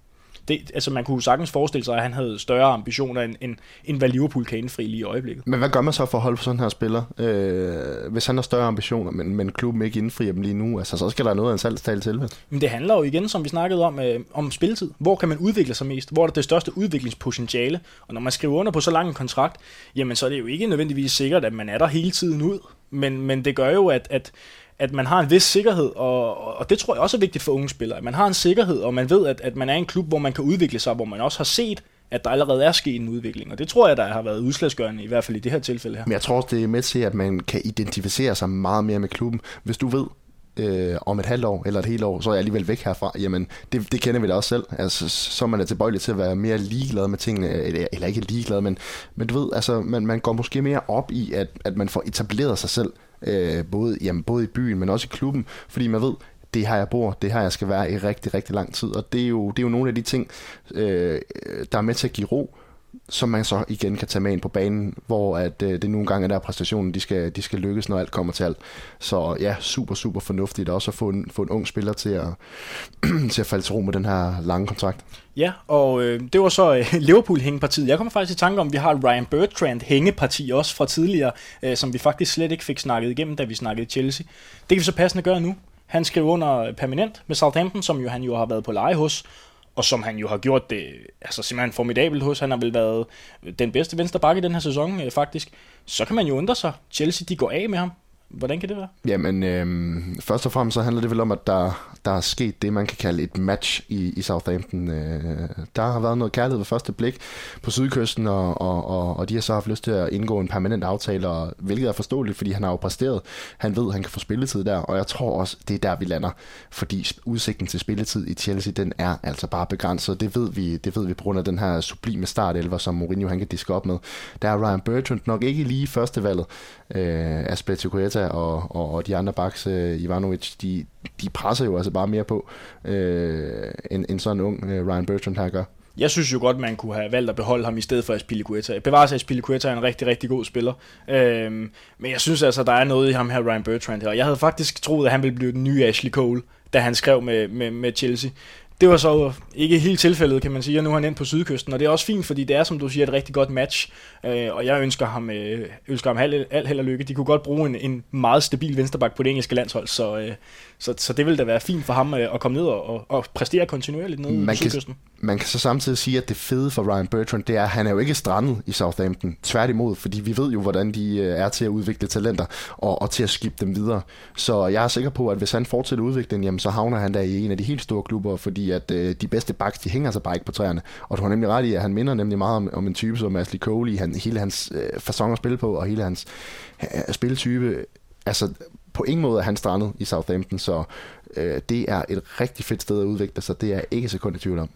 det, altså man kunne sagtens forestille sig, at han havde større ambitioner, end, end, end hvad Liverpool kan indfri lige i øjeblikket. Men hvad gør man så for at holde på sådan her spiller? Øh, hvis han har større ambitioner, men, men klubben ikke indfrier dem lige nu, altså så skal der noget af en salgstal til. Men det handler jo igen, som vi snakkede om, øh, om spilletid. Hvor kan man udvikle sig mest? Hvor er der det største udviklingspotentiale? Og når man skriver under på så lang en kontrakt, jamen så er det jo ikke nødvendigvis sikkert, at man er der hele tiden ud. Men, men det gør jo, at, at at man har en vis sikkerhed, og, og det tror jeg også er vigtigt for unge spillere, at man har en sikkerhed, og man ved, at, at man er en klub, hvor man kan udvikle sig, hvor man også har set, at der allerede er sket en udvikling, og det tror jeg, der har været udslagsgørende, i hvert fald i det her tilfælde her. Men jeg tror også, det er med til, at man kan identificere sig meget mere med klubben. Hvis du ved, øh, om et halvt år eller et helt år, så er jeg alligevel væk herfra. Jamen, det, det kender vi da også selv. Altså, så er man tilbøjelig til at være mere ligeglad med tingene, eller, eller ikke ligeglad, men, men du ved, altså, man, man går måske mere op i, at, at man får etableret sig selv øh, både, jamen, både i byen, men også i klubben, fordi man ved, det her jeg bor, det her jeg skal være i rigtig, rigtig lang tid, og det er jo, det er jo nogle af de ting, øh, der er med til at give ro, som man så igen kan tage med ind på banen, hvor at, øh, det nogle gange er der præstationen, de skal, de skal lykkes, når alt kommer til alt. Så ja, super, super fornuftigt også at få en, få en ung spiller til at, *clears throat* til at falde til ro med den her lange kontrakt. Ja, og øh, det var så øh, Liverpool-hængepartiet. Jeg kommer faktisk i tanke om, at vi har Ryan Bertrand-hængeparti også fra tidligere, øh, som vi faktisk slet ikke fik snakket igennem, da vi snakkede Chelsea. Det kan vi så passende gøre nu. Han skriver under permanent med Southampton, som jo han jo har været på leje hos, og som han jo har gjort det altså simpelthen formidabelt hos. Han har vel været den bedste venstre bakke i den her sæson, øh, faktisk. Så kan man jo undre sig. Chelsea, de går af med ham. Hvordan kan det være? Jamen, øh, først og fremmest så handler det vel om, at der, der er sket det, man kan kalde et match i, i Southampton. Øh, der har været noget kærlighed ved første blik på sydkysten, og, og, og, og de har så haft lyst til at indgå en permanent aftale, og, hvilket er forståeligt, fordi han har jo præsteret. Han ved, at han kan få spilletid der, og jeg tror også, det er der, vi lander. Fordi udsigten til spilletid i Chelsea, den er altså bare begrænset. Det ved vi, det ved vi på grund af den her sublime startelver, som Mourinho han kan diske op med. Der er Ryan Bertrand nok ikke lige førstevalget øh, af Øh, Aspetioqueta og, og, og de andre baks, øh, Ivanovic, de, de presser jo altså bare mere på, øh, end, end sådan en ung øh, Ryan Bertrand her gør. Jeg synes jo godt, man kunne have valgt at beholde ham i stedet for Aspilicueta. Bevares Aspilicueta er en rigtig, rigtig god spiller. Øhm, men jeg synes altså, der er noget i ham her, Ryan Bertrand her. Jeg havde faktisk troet, at han ville blive den nye Ashley Cole, da han skrev med, med, med Chelsea. Det var så ikke helt tilfældet, kan man sige, og nu er han ind på sydkysten, og det er også fint, fordi det er, som du siger, et rigtig godt match, øh, og jeg ønsker ham, øh, ønsker ham alt, alt held og lykke. De kunne godt bruge en, en meget stabil vensterbak på det engelske landshold, så, øh, så, så det vil da være fint for ham øh, at komme ned og, og præstere kontinuerligt ned man på sydkysten. Kan, man kan så samtidig sige, at det fede for Ryan Bertrand, det er, at han er jo ikke strandet i Southampton. Tværtimod, fordi vi ved jo, hvordan de øh, er til at udvikle talenter og, og til at skifte dem videre. Så jeg er sikker på, at hvis han fortsætter udviklingen, jamen, så havner han der i en af de helt store klubber, fordi at øh, de bedste backs, de hænger sig bare ikke på træerne. Og du har nemlig ret i, at han minder nemlig meget om, om en type som Ashley Cole, han, hele hans øh, fasong at spille på, og hele hans øh, spiltype. Altså, på ingen måde er han strandet i Southampton, så øh, det er et rigtig fedt sted at udvikle sig. Det er ikke sekund i tvivl om.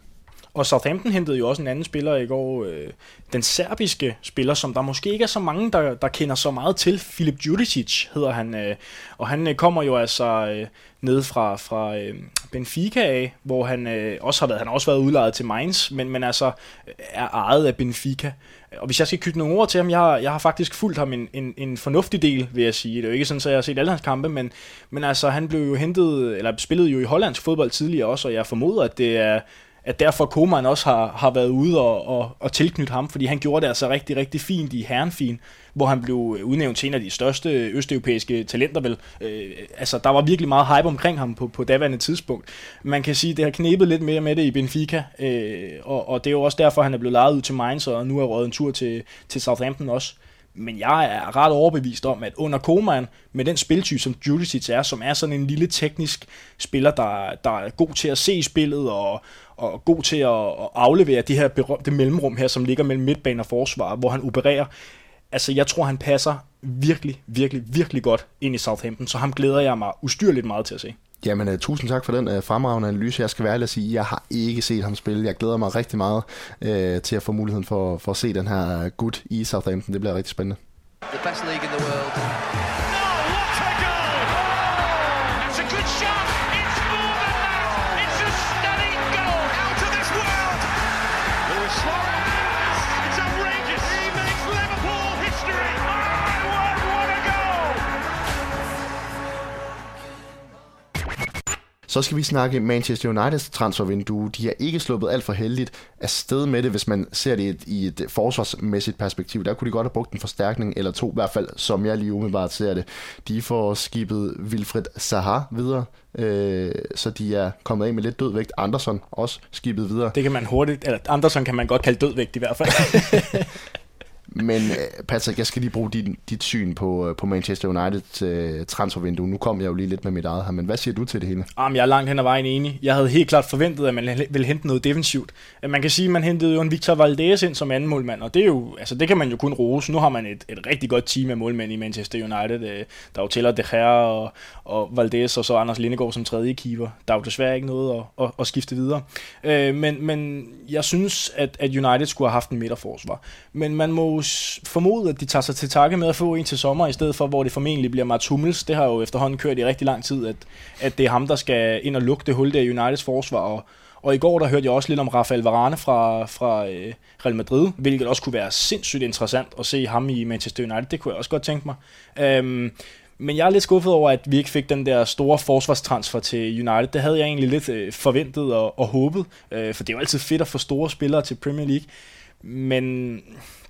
Og Southampton hentede jo også en anden spiller i går, øh, den serbiske spiller, som der måske ikke er så mange, der, der kender så meget til. Filip Judicic hedder han, øh, og han øh, kommer jo altså øh, ned fra, fra øh, Benfica af, hvor han øh, også har været, han har også været udlejet til Mainz, men, men altså øh, er ejet af Benfica. Og hvis jeg skal knytte nogle ord til ham, jeg har, jeg har faktisk fulgt ham en, en, en fornuftig del, vil jeg sige. Det er jo ikke sådan, at jeg har set alle hans kampe, men, men altså, han blev jo hentet, eller spillede jo i hollandsk fodbold tidligere også, og jeg formoder, at det er at derfor Koman også har, har været ude og, og, og tilknytte ham, fordi han gjorde det altså rigtig, rigtig fint i Herrenfin, hvor han blev udnævnt til en af de største østeuropæiske talenter vel. Øh, altså, der var virkelig meget hype omkring ham på, på daværende tidspunkt. Man kan sige, at det har knebet lidt mere med det i Benfica, øh, og, og det er jo også derfor, han er blevet lejet ud til Mainz, og nu er røget en tur til, til Southampton også. Men jeg er ret overbevist om, at under Koman, med den spiltype, som Judicic er, som er sådan en lille teknisk spiller, der, der er god til at se spillet og, og god til at, at aflevere det her berømte mellemrum her, som ligger mellem midtbane og forsvar, hvor han opererer. Altså, jeg tror, han passer virkelig, virkelig, virkelig godt ind i Southampton, så ham glæder jeg mig ustyrligt meget til at se. Jamen, uh, tusind tak for den uh, fremragende analyse. Jeg skal være ærlig at sige, jeg har ikke set ham spille. Jeg glæder mig rigtig meget uh, til at få muligheden for, for at se den her gut i Southampton. Det bliver rigtig spændende. The best league in the world. Så skal vi snakke Manchester Uniteds transfervindue. De har ikke sluppet alt for heldigt af sted med det, hvis man ser det i et, forsvarsmæssigt perspektiv. Der kunne de godt have brugt en forstærkning eller to, i hvert fald, som jeg lige umiddelbart ser det. De får skibet Wilfred Zaha videre, øh, så de er kommet af med lidt dødvægt. Anderson også skibet videre. Det kan man hurtigt, eller Anderson kan man godt kalde dødvægt i hvert fald. *laughs* Men øh, Patrick, jeg skal lige bruge dit, dit syn på, øh, på Manchester United øh, transfervindue. Nu kom jeg jo lige lidt med mit eget her, men hvad siger du til det hele? Jamen, jeg er langt hen ad vejen enig. Jeg havde helt klart forventet, at man ville hente noget defensivt. Man kan sige, at man hentede jo en Victor Valdez ind som anden målmand, og det, er jo, altså, det kan man jo kun rose. Nu har man et, et rigtig godt team af målmænd i Manchester United. Der er jo Teller De Gea og, og Valdez, og så Anders Lindegård som tredje keeper. Der er jo desværre ikke noget at, at, at skifte videre. Men, men jeg synes, at, at United skulle have haft en midterforsvar. Men man må formode, at de tager sig til takke med at få en til sommer, i stedet for, hvor det formentlig bliver Mats Hummels. Det har jo efterhånden kørt i rigtig lang tid, at, at det er ham, der skal ind og lukke det hul der i Uniteds forsvar. Og, og i går, der hørte jeg også lidt om Rafael Varane fra, fra øh, Real Madrid, hvilket også kunne være sindssygt interessant at se ham i Manchester United. Det kunne jeg også godt tænke mig. Øhm, men jeg er lidt skuffet over, at vi ikke fik den der store forsvarstransfer til United. Det havde jeg egentlig lidt øh, forventet og, og håbet, øh, for det er jo altid fedt at få store spillere til Premier League. Men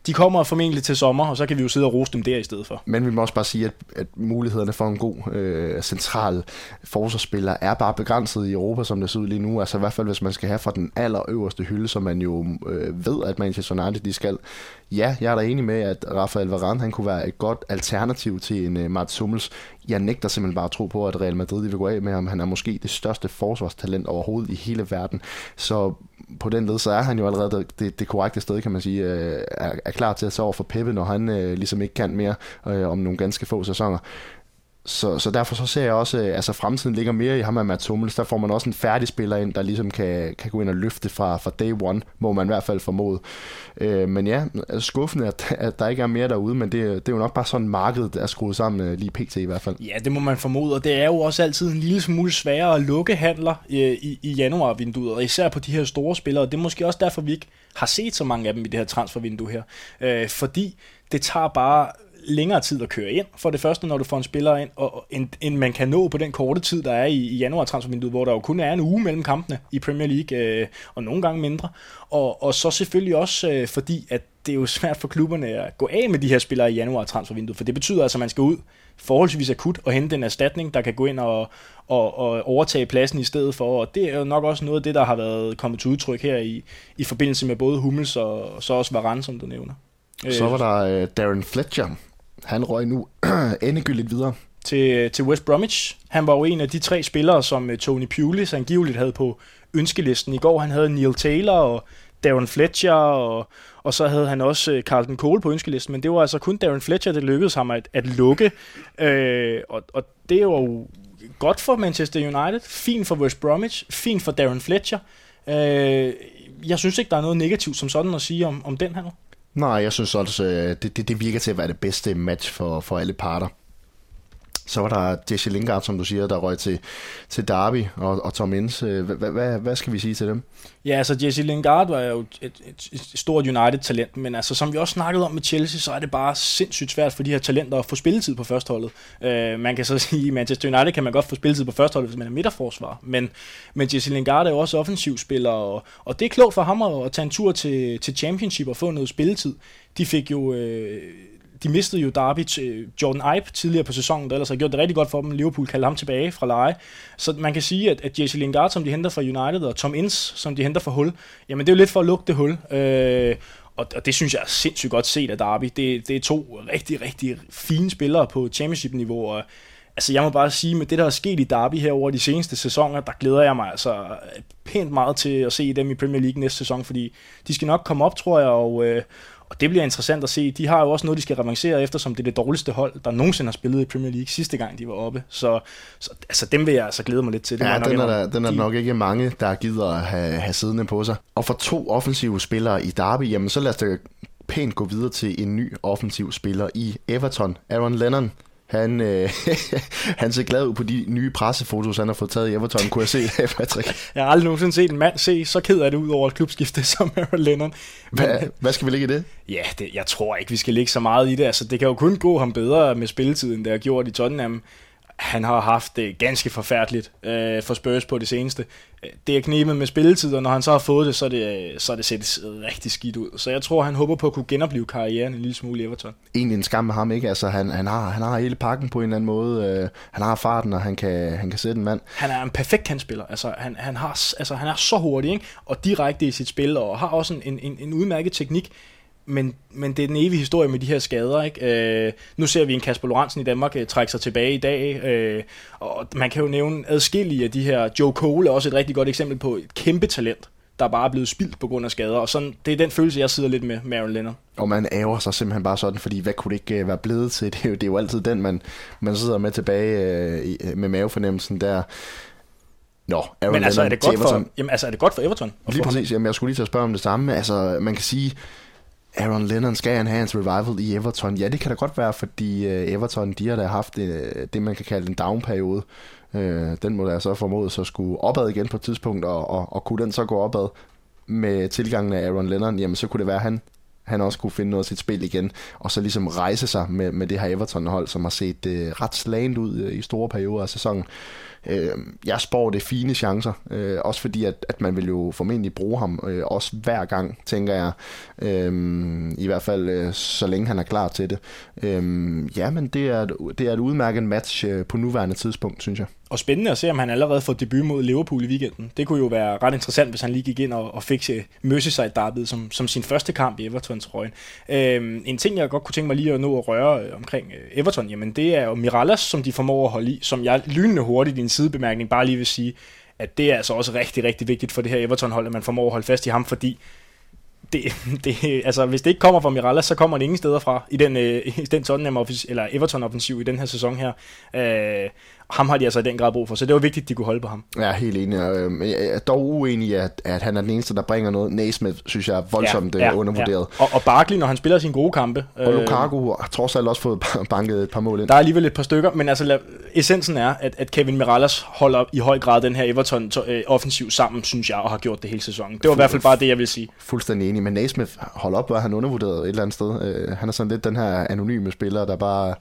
de kommer formentlig til sommer, og så kan vi jo sidde og rose dem der i stedet for. Men vi må også bare sige, at, at mulighederne for en god øh, central forsvarsspiller er bare begrænset i Europa, som det ser ud lige nu. Altså i hvert fald, hvis man skal have fra den allerøverste hylde, som man jo øh, ved, at Manchester United de skal. Ja, jeg er da enig med, at Rafael Varane han kunne være et godt alternativ til en øh, Mats Hummels. Jeg nægter simpelthen bare at tro på, at Real Madrid vil gå af med ham. Han er måske det største forsvarstalent overhovedet i hele verden. Så på den led, så er han jo allerede det, det korrekte sted, kan man sige, øh, er, er klar til at tage over for Peppe, når han øh, ligesom ikke kan mere øh, om nogle ganske få sæsoner. Så, så derfor så ser jeg også, at altså fremtiden ligger mere i ham af Mads Hummels. Der får man også en færdig spiller ind, der ligesom kan, kan gå ind og løfte fra, fra day one, må man i hvert fald formode. Øh, men ja, altså skuffende, at, at der ikke er mere derude, men det, det er jo nok bare sådan, markedet er skruet sammen øh, lige pt. i hvert fald. Ja, det må man formode, og det er jo også altid en lille smule sværere at lukke handler i, øh, i, i januarvinduet, og især på de her store spillere. Det er måske også derfor, vi ikke har set så mange af dem i det her transfervindue her. Øh, fordi det tager bare længere tid at køre ind, for det første, når du får en spiller ind, og, end, end man kan nå på den korte tid, der er i, i januar transfervinduet, hvor der jo kun er en uge mellem kampene i Premier League, øh, og nogle gange mindre. Og, og så selvfølgelig også øh, fordi, at det er jo svært for klubberne at gå af med de her spillere i januar transfervinduet, for det betyder altså, at man skal ud forholdsvis akut og hente en erstatning, der kan gå ind og, og, og overtage pladsen i stedet for. Og det er jo nok også noget af det, der har været kommet til udtryk her i, i forbindelse med både Hummels og, og så også Varane, som du nævner. Så var der uh, Darren Fletcher, han røg nu *clears throat* endegyldigt videre. Til, til West Bromwich. Han var jo en af de tre spillere, som øh, Tony Pulis angiveligt havde på ønskelisten. I går han havde Neil Taylor og Darren Fletcher, og, og så havde han også øh, Carlton Cole på ønskelisten, men det var altså kun Darren Fletcher, det lykkedes ham at, at lukke. Øh, og, og det er jo godt for Manchester United, fint for West Bromwich, fint for Darren Fletcher. Øh, jeg synes ikke, der er noget negativt som sådan at sige om, om den her. Nej, jeg synes også, øh, det, det, det virker til at være det bedste match for, for alle parter. Så var der Jesse Lingard, som du siger, der røg til, til Derby og, og Tom Ince. Hvad skal vi sige til dem? Ja, altså Jesse Lingard var jo et, et, et stort United-talent, men altså som vi også snakkede om med Chelsea, så er det bare sindssygt svært for de her talenter at få spilletid på førsteholdet. Uh, man kan så *laughs* sige, at Manchester United kan man godt få spilletid på førsteholdet, hvis man er midterforsvar, men, men Jesse Lingard er jo også offensivspiller, og, og det er klogt for ham at, at tage en tur til, til Championship og få noget spilletid. De fik jo... Øh, de mistede jo Derby til Jordan Ibe tidligere på sæsonen, der ellers har gjort det rigtig godt for dem. Liverpool kaldte ham tilbage fra leje. Så man kan sige, at, at Jesse Lingard, som de henter fra United, og Tom Ince, som de henter fra Hull, jamen det er jo lidt for at lukke det hul. Øh, og, og det synes jeg er sindssygt godt set af Derby. Det, det er to rigtig, rigtig fine spillere på championship-niveau, og altså jeg må bare sige, med det der er sket i Derby her over de seneste sæsoner, der glæder jeg mig altså øh, pænt meget til at se dem i Premier League næste sæson, fordi de skal nok komme op, tror jeg, og, øh, og det bliver interessant at se. De har jo også noget, de skal revancere efter, som det er det dårligste hold, der nogensinde har spillet i Premier League sidste gang, de var oppe. Så, så altså, dem vil jeg altså glæde mig lidt til. Det ja, den er, der, den er de... nok ikke mange, der gider at have, have siddende på sig. Og for to offensive spillere i Derby, jamen så lad os da pænt gå videre til en ny offensiv spiller i Everton, Aaron Lennon. Han, øh, *laughs* han ser glad ud på de nye pressefotos, han har fået taget i Everton, kunne jeg se det, *laughs* Patrick. Jeg har aldrig nogensinde set en mand se så ked af det ud over et klubskifte *laughs* som Aaron Lennon. Hvad, hvad skal vi ligge i det? Ja, det, jeg tror ikke, vi skal ligge så meget i det. Altså, det kan jo kun gå ham bedre med spilletiden, det har gjort i Tottenham han har haft det ganske forfærdeligt øh, for Spurs på det seneste. Det er knebet med spilletid, og når han så har fået det, så er det, så er det set rigtig skidt ud. Så jeg tror, han håber på at kunne genopleve karrieren en lille smule i Everton. Egentlig en skam med ham, ikke? Altså, han, han, har, han har hele pakken på en eller anden måde. Øh, han har farten, og han kan, han kan sætte en mand. Han er en perfekt kantspiller. Altså, han, han, har, altså, han er så hurtig, ikke? og direkte i sit spil, og har også en, en, en udmærket teknik men, men det er den evige historie med de her skader. Ikke? Øh, nu ser vi en Kasper Lorentzen i Danmark øh, trække sig tilbage i dag, øh, og man kan jo nævne adskillige af de her. Joe Cole er også et rigtig godt eksempel på et kæmpe talent, der bare er blevet spildt på grund af skader, og sådan, det er den følelse, jeg sidder lidt med, Aaron Leonard. Og man ærger sig simpelthen bare sådan, fordi hvad kunne det ikke øh, være blevet til? *laughs* Det er jo, det er jo altid den, man, man sidder med tilbage øh, med mavefornemmelsen der. Nå, Aaron Men altså, er det godt for, jamen, altså, er det godt for Everton? Lige præcis, jamen, jeg skulle lige til at spørge om det samme. Altså, man kan sige, Aaron Lennon skal han have hans revival i Everton? Ja, det kan da godt være, fordi øh, Everton, de har da haft øh, det, man kan kalde en down-periode. Øh, den må da så formode så skulle opad igen på et tidspunkt, og, og, og kunne den så gå opad med tilgangen af Aaron Lennon, jamen så kunne det være, at han, han også kunne finde noget af sit spil igen, og så ligesom rejse sig med, med det her Everton-hold, som har set ret slagent ud i store perioder af sæsonen. Øh, jeg spår det fine chancer, øh, også fordi at, at man vil jo formentlig bruge ham, øh, også hver gang, tænker jeg, øh, i hvert fald øh, så længe han er klar til det. Øh, ja, men det er, det er et udmærket match øh, på nuværende tidspunkt, synes jeg. Og spændende at se, om han allerede får debut mod Liverpool i weekenden. Det kunne jo være ret interessant, hvis han lige gik ind og, og fik øh, sig derby som, som sin første kamp i Evertons røgen. Øhm, en ting, jeg godt kunne tænke mig lige at nå at røre øh, omkring øh, Everton, jamen det er jo Mirallas, som de formår at holde i, som jeg lynende hurtigt i en sidebemærkning bare lige vil sige, at det er altså også rigtig, rigtig vigtigt for det her Everton-hold, at man formår at holde fast i ham, fordi det, *laughs* det, altså, hvis det ikke kommer fra Mirallas, så kommer det ingen steder fra i den, øh, i den Tottenham eller Everton offensiv i den her sæson her. Øh, ham har de altså i den grad brug for, så det var vigtigt, at de kunne holde på ham. Jeg er helt enig. Øh, jeg er dog uenig i, at, at han er den eneste, der bringer noget. Naismith synes jeg er voldsomt ja, ja, undervurderet. Ja. Og, og Barkley, når han spiller sine gode kampe. Og Lukaku har trods alt også fået banket et par mål ind. Der er alligevel et par stykker, men altså essensen er, at, at Kevin Mirallas holder i høj grad den her Everton øh, offensiv sammen, synes jeg, og har gjort det hele sæsonen. Det var i hvert fald bare det, jeg vil sige. Fuldstændig enig, men Naismith, hold op, hvor han undervurderet et eller andet sted. Øh, han er sådan lidt den her anonyme spiller, der bare...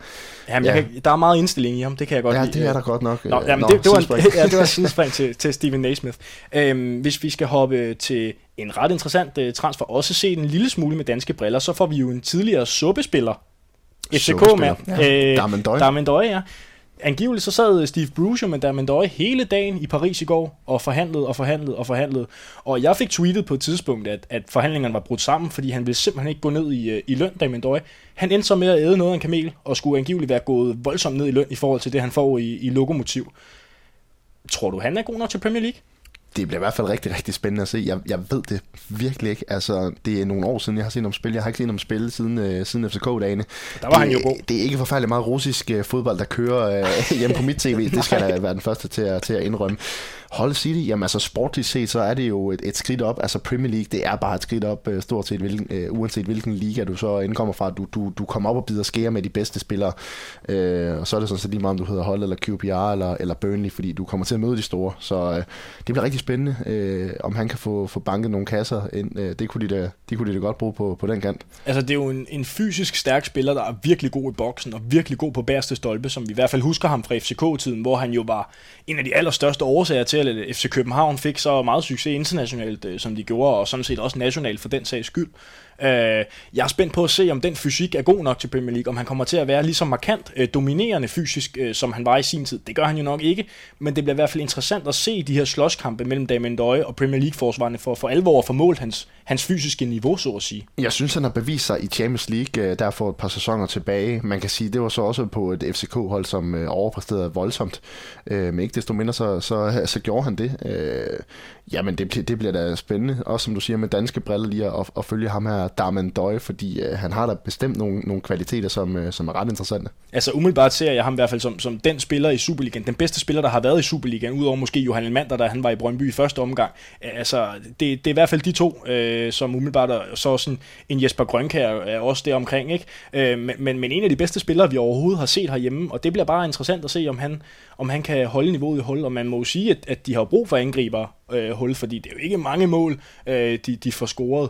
Jamen, ja. kan, der er meget indstilling i ham, det kan jeg godt ja, lide. det er der godt nok. Nå, jamen, Nå, det, det, var en, *laughs* ja, det var sidespring til, til Steven Naismith. Øhm, hvis vi skal hoppe til en ret interessant uh, transfer, også set en lille smule med danske briller, så får vi jo en tidligere suppespiller, FCK med. Ja. Øh, Darmendøj. Darmendøj, ja. Angiveligt så sad Steve Bruce med Darmendøj hele dagen i Paris i går og forhandlede og forhandlede og forhandlede. Og jeg fik tweetet på et tidspunkt, at, at forhandlingerne var brudt sammen, fordi han ville simpelthen ikke gå ned i, øh, i løn, Darmendøj. Han endte så med at æde noget af en kamel og skulle angiveligt være gået voldsomt ned i løn i forhold til det, han får i, i lokomotiv. Tror du, han er god nok til Premier League? Det bliver i hvert fald rigtig, rigtig spændende at se. Jeg, jeg ved det virkelig ikke. Altså, det er nogle år siden, jeg har set ham spille. Jeg har ikke set ham spille siden, uh, siden FCK-dagene. Der var det, han jo god. Det er ikke forfærdeligt meget russisk uh, fodbold, der kører uh, *laughs* hjemme på mit tv. det skal jeg være den første til at, til at indrømme. Hull City, jamen altså sportligt set, så er det jo et, et skridt op. Altså Premier League, det er bare et skridt op, øh, stort set, hvilken, øh, uanset hvilken liga du så indkommer fra. Du, du, du kommer op og bider skære med de bedste spillere. Øh, og så er det sådan set lige meget, om du hedder Hull eller QPR eller, eller Burnley, fordi du kommer til at møde de store. Så øh, det bliver rigtig spændende, øh, om han kan få, få banket nogle kasser ind. Øh, det kunne de da, det kunne de da godt bruge på, på den kant. Altså det er jo en, en fysisk stærk spiller, der er virkelig god i boksen og virkelig god på bærste stolpe, som vi i hvert fald husker ham fra FCK-tiden, hvor han jo var en af de allerstørste årsager til, at FC København fik så meget succes internationalt, øh, som de gjorde, og sådan set også nationalt for den sags skyld. Øh, jeg er spændt på at se, om den fysik er god nok til Premier League, om han kommer til at være lige så markant øh, dominerende fysisk, øh, som han var i sin tid. Det gør han jo nok ikke, men det bliver i hvert fald interessant at se de her slåskampe mellem Damien Døje og Premier League-forsvarerne for for alvor at få målt hans, hans fysiske niveau, så at sige. Jeg synes, han har bevist sig i Champions League, øh, der for et par sæsoner tilbage. Man kan sige, det var så også på et FCK-hold, som øh, overpræsterede voldsomt. Øh, men ikke desto mindre, så, så, så gjorde han det. Jamen, det, det bliver da spændende, også som du siger, med danske briller lige at, at følge ham her, Darman Døje, fordi øh, han har da bestemt nogle, nogle kvaliteter, som, øh, som er ret interessante. Altså umiddelbart ser jeg ham i hvert fald som, som den spiller i Superligaen, den bedste spiller, der har været i Superligaen, udover måske Johan Elmander, da han var i Brøndby i første omgang. Altså, det, det er i hvert fald de to, øh, som umiddelbart er, så sådan en Jesper Grønkær er også der omkring, ikke? Øh, men, men, men en af de bedste spillere, vi overhovedet har set herhjemme, og det bliver bare interessant at se, om han, om han kan holde niveauet i hul, og man må jo sige, at, at de har brug for angriber øh, hul, fordi det er jo ikke mange mål, øh, de, de får scoret.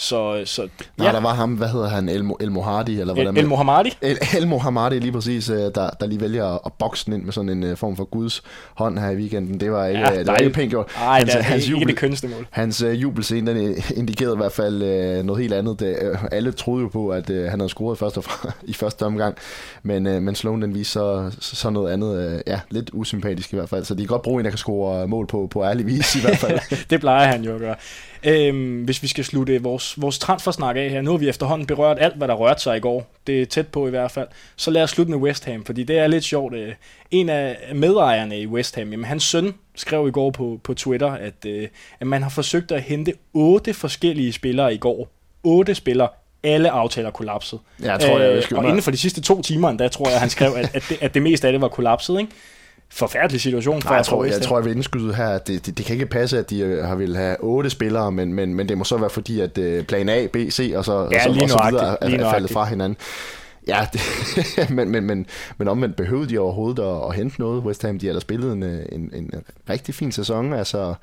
Så, så, Nej, ja. der var ham, hvad hedder han, El, El Mohadi, eller hvordan? El, El Mohammadi? El, El Mohammadi, lige præcis, øh, der, der lige vælger at bokse den ind med sådan en uh, form for Guds hånd her i weekenden. Det var ikke, ja, det var ikke pænt gjort. Nej, hans, det er hans jubel, ikke det kønneste mål. Hans uh, jubelscene, den indikerede i hvert fald uh, noget helt andet. Det, uh, alle troede jo på, at uh, han havde scoret først og fra, *laughs* i første omgang, men, uh, men Sloan den viste så, så noget andet, uh, ja, lidt usympatisk i hvert fald. Så de kan godt bruge en, der kan score mål på, på ærlig vis i hvert fald. *laughs* det plejer han jo at gøre. Øhm, hvis vi skal slutte vores, vores transfersnak af her, nu har vi efterhånden berørt alt, hvad der rørte sig i går. Det er tæt på i hvert fald. Så lad os slutte med West Ham, fordi det er lidt sjovt. Øh, en af medejerne i West Ham, jamen, hans søn skrev i går på, på Twitter, at, øh, at man har forsøgt at hente otte forskellige spillere i går. Otte spillere alle aftaler kollapset. Ja, jeg tror, jeg øh, Og inden for de sidste to timer, der tror jeg, han skrev, at, at, det, at det meste af det var kollapset. Ikke? Forfærdelig situation. Nej, jeg, tror, jeg, jeg tror, jeg vil indskyde her, at det, det, det kan ikke passe, at de øh, har vil have otte spillere, men, men, men det må så være fordi, at øh, plan A, B, C og så, ja, og så, og så videre er, er faldet fra hinanden. Ja, *laughs* det, men, men, men, men omvendt behøvede de overhovedet at, at hente noget. West Ham, de har da spillet en, en, en rigtig fin sæson. Altså,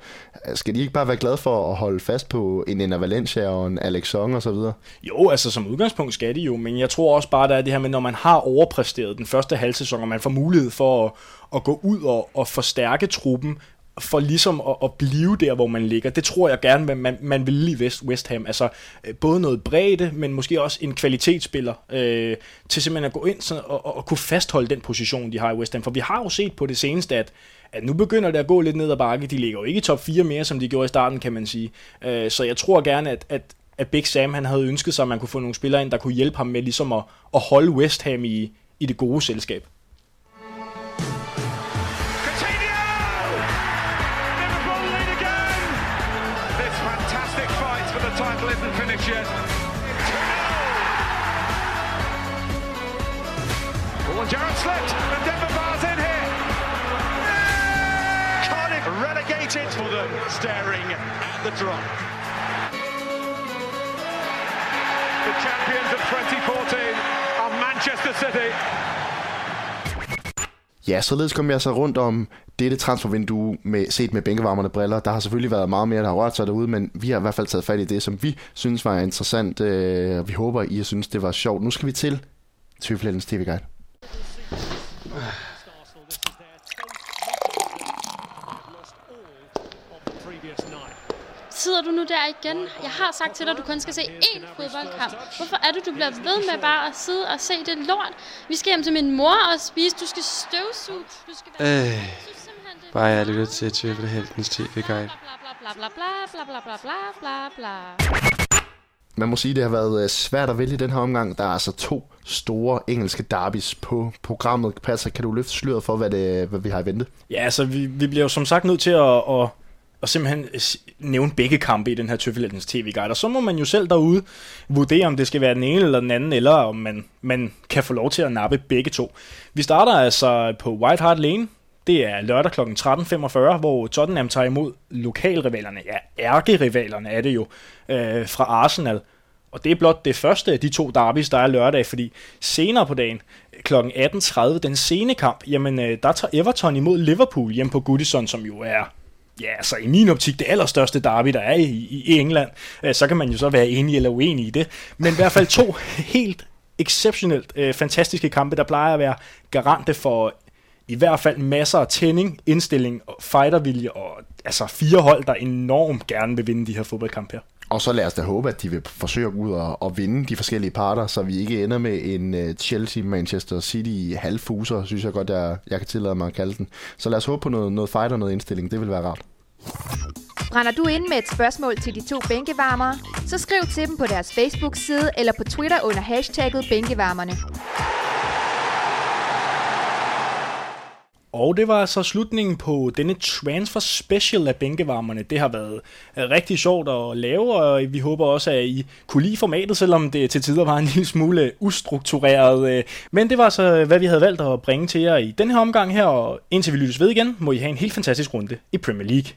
skal de ikke bare være glade for at holde fast på en Ender Valencia og en Alex Song og så videre? Jo, altså som udgangspunkt skal de jo, men jeg tror også bare, der er det her med, når man har overpræsteret den første halvsæson, og man får mulighed for at, at gå ud og, og forstærke truppen, for ligesom at, at blive der, hvor man ligger. Det tror jeg gerne, man, man vil i West, West Ham. Altså øh, både noget bredde, men måske også en kvalitetsspiller øh, til simpelthen at gå ind så, og, og kunne fastholde den position, de har i West Ham. For vi har jo set på det seneste, at at nu begynder det at gå lidt ned ad bakke. De ligger jo ikke i top 4 mere, som de gjorde i starten, kan man sige. Øh, så jeg tror gerne, at, at, at Big Sam han havde ønsket sig, at man kunne få nogle spillere ind, der kunne hjælpe ham med ligesom at, at holde West Ham i, i det gode selskab. title isn't finished yet. Oh, and Jarrett slipped, and Denver Bar's in here. Yeah! Cardiff relegated for them, staring at the drop. The champions of 2014 are Manchester City. Ja, således kom jeg så rundt om dette transfervindue med, set med bænkevarmerne briller. Der har selvfølgelig været meget mere, der har rørt sig derude, men vi har i hvert fald taget fat i det, som vi synes var interessant. Øh, vi håber, I synes, det var sjovt. Nu skal vi til Tøffelens TV-guide. sidder du nu der igen? Jeg har sagt til dig, at du kun skal se én fodboldkamp. Hvorfor er det, du bliver ved med bare at sidde og se det lort? Vi skal hjem til min mor og spise. Du skal støvsuge. Du skal være... Øh, bare jeg lytter til Tvivl og Heltens TV-guide. Man må sige, det har været svært at vælge den her omgang. Der er altså to store engelske derbys på programmet. Passer, kan du løfte sløret for, hvad, det, hvad vi har i vente? Ja, altså, vi, vi bliver jo som sagt nødt til at, at og simpelthen øh, nævne begge kampe i den her Tøffelættens tv-guide. Og så må man jo selv derude vurdere, om det skal være den ene eller den anden, eller om man, man kan få lov til at nappe begge to. Vi starter altså på White Hart Lane, det er lørdag kl. 13.45, hvor Tottenham tager imod lokalrivalerne, ja, ærkerivalerne er det jo, øh, fra Arsenal. Og det er blot det første af de to derbys, der er lørdag, fordi senere på dagen, kl. 18.30, den sene kamp, jamen øh, der tager Everton imod Liverpool hjem på Goodison, som jo er ja, altså i min optik det allerstørste derby, der er i, i England. Øh, så kan man jo så være enig eller uenig i det. Men i hvert fald to *laughs* helt exceptionelt øh, fantastiske kampe, der plejer at være garante for i hvert fald masser af tænding, indstilling og fightervilje, og altså fire hold, der enormt gerne vil vinde de her fodboldkampe her. Og så lad os da håbe, at de vil forsøge at gå ud og, og vinde de forskellige parter, så vi ikke ender med en øh, uh, Chelsea-Manchester City halvfuser, synes jeg godt, jeg, jeg kan tillade mig at kalde den. Så lad os håbe på noget, noget fight og noget indstilling. Det vil være rart. Brænder du ind med et spørgsmål til de to bænkevarmere, så skriv til dem på deres Facebook-side eller på Twitter under hashtagget bænkevarmerne. Og det var så slutningen på denne transfer special af bænkevarmerne. Det har været øh, rigtig sjovt at lave, og vi håber også, at I kunne lide formatet, selvom det til tider var en *laughs* lille smule ustruktureret. Øh, men det var så, øh, hvad vi havde valgt at bringe til jer i den her omgang her, og indtil vi lyttes ved igen, må I have en helt fantastisk runde i Premier League.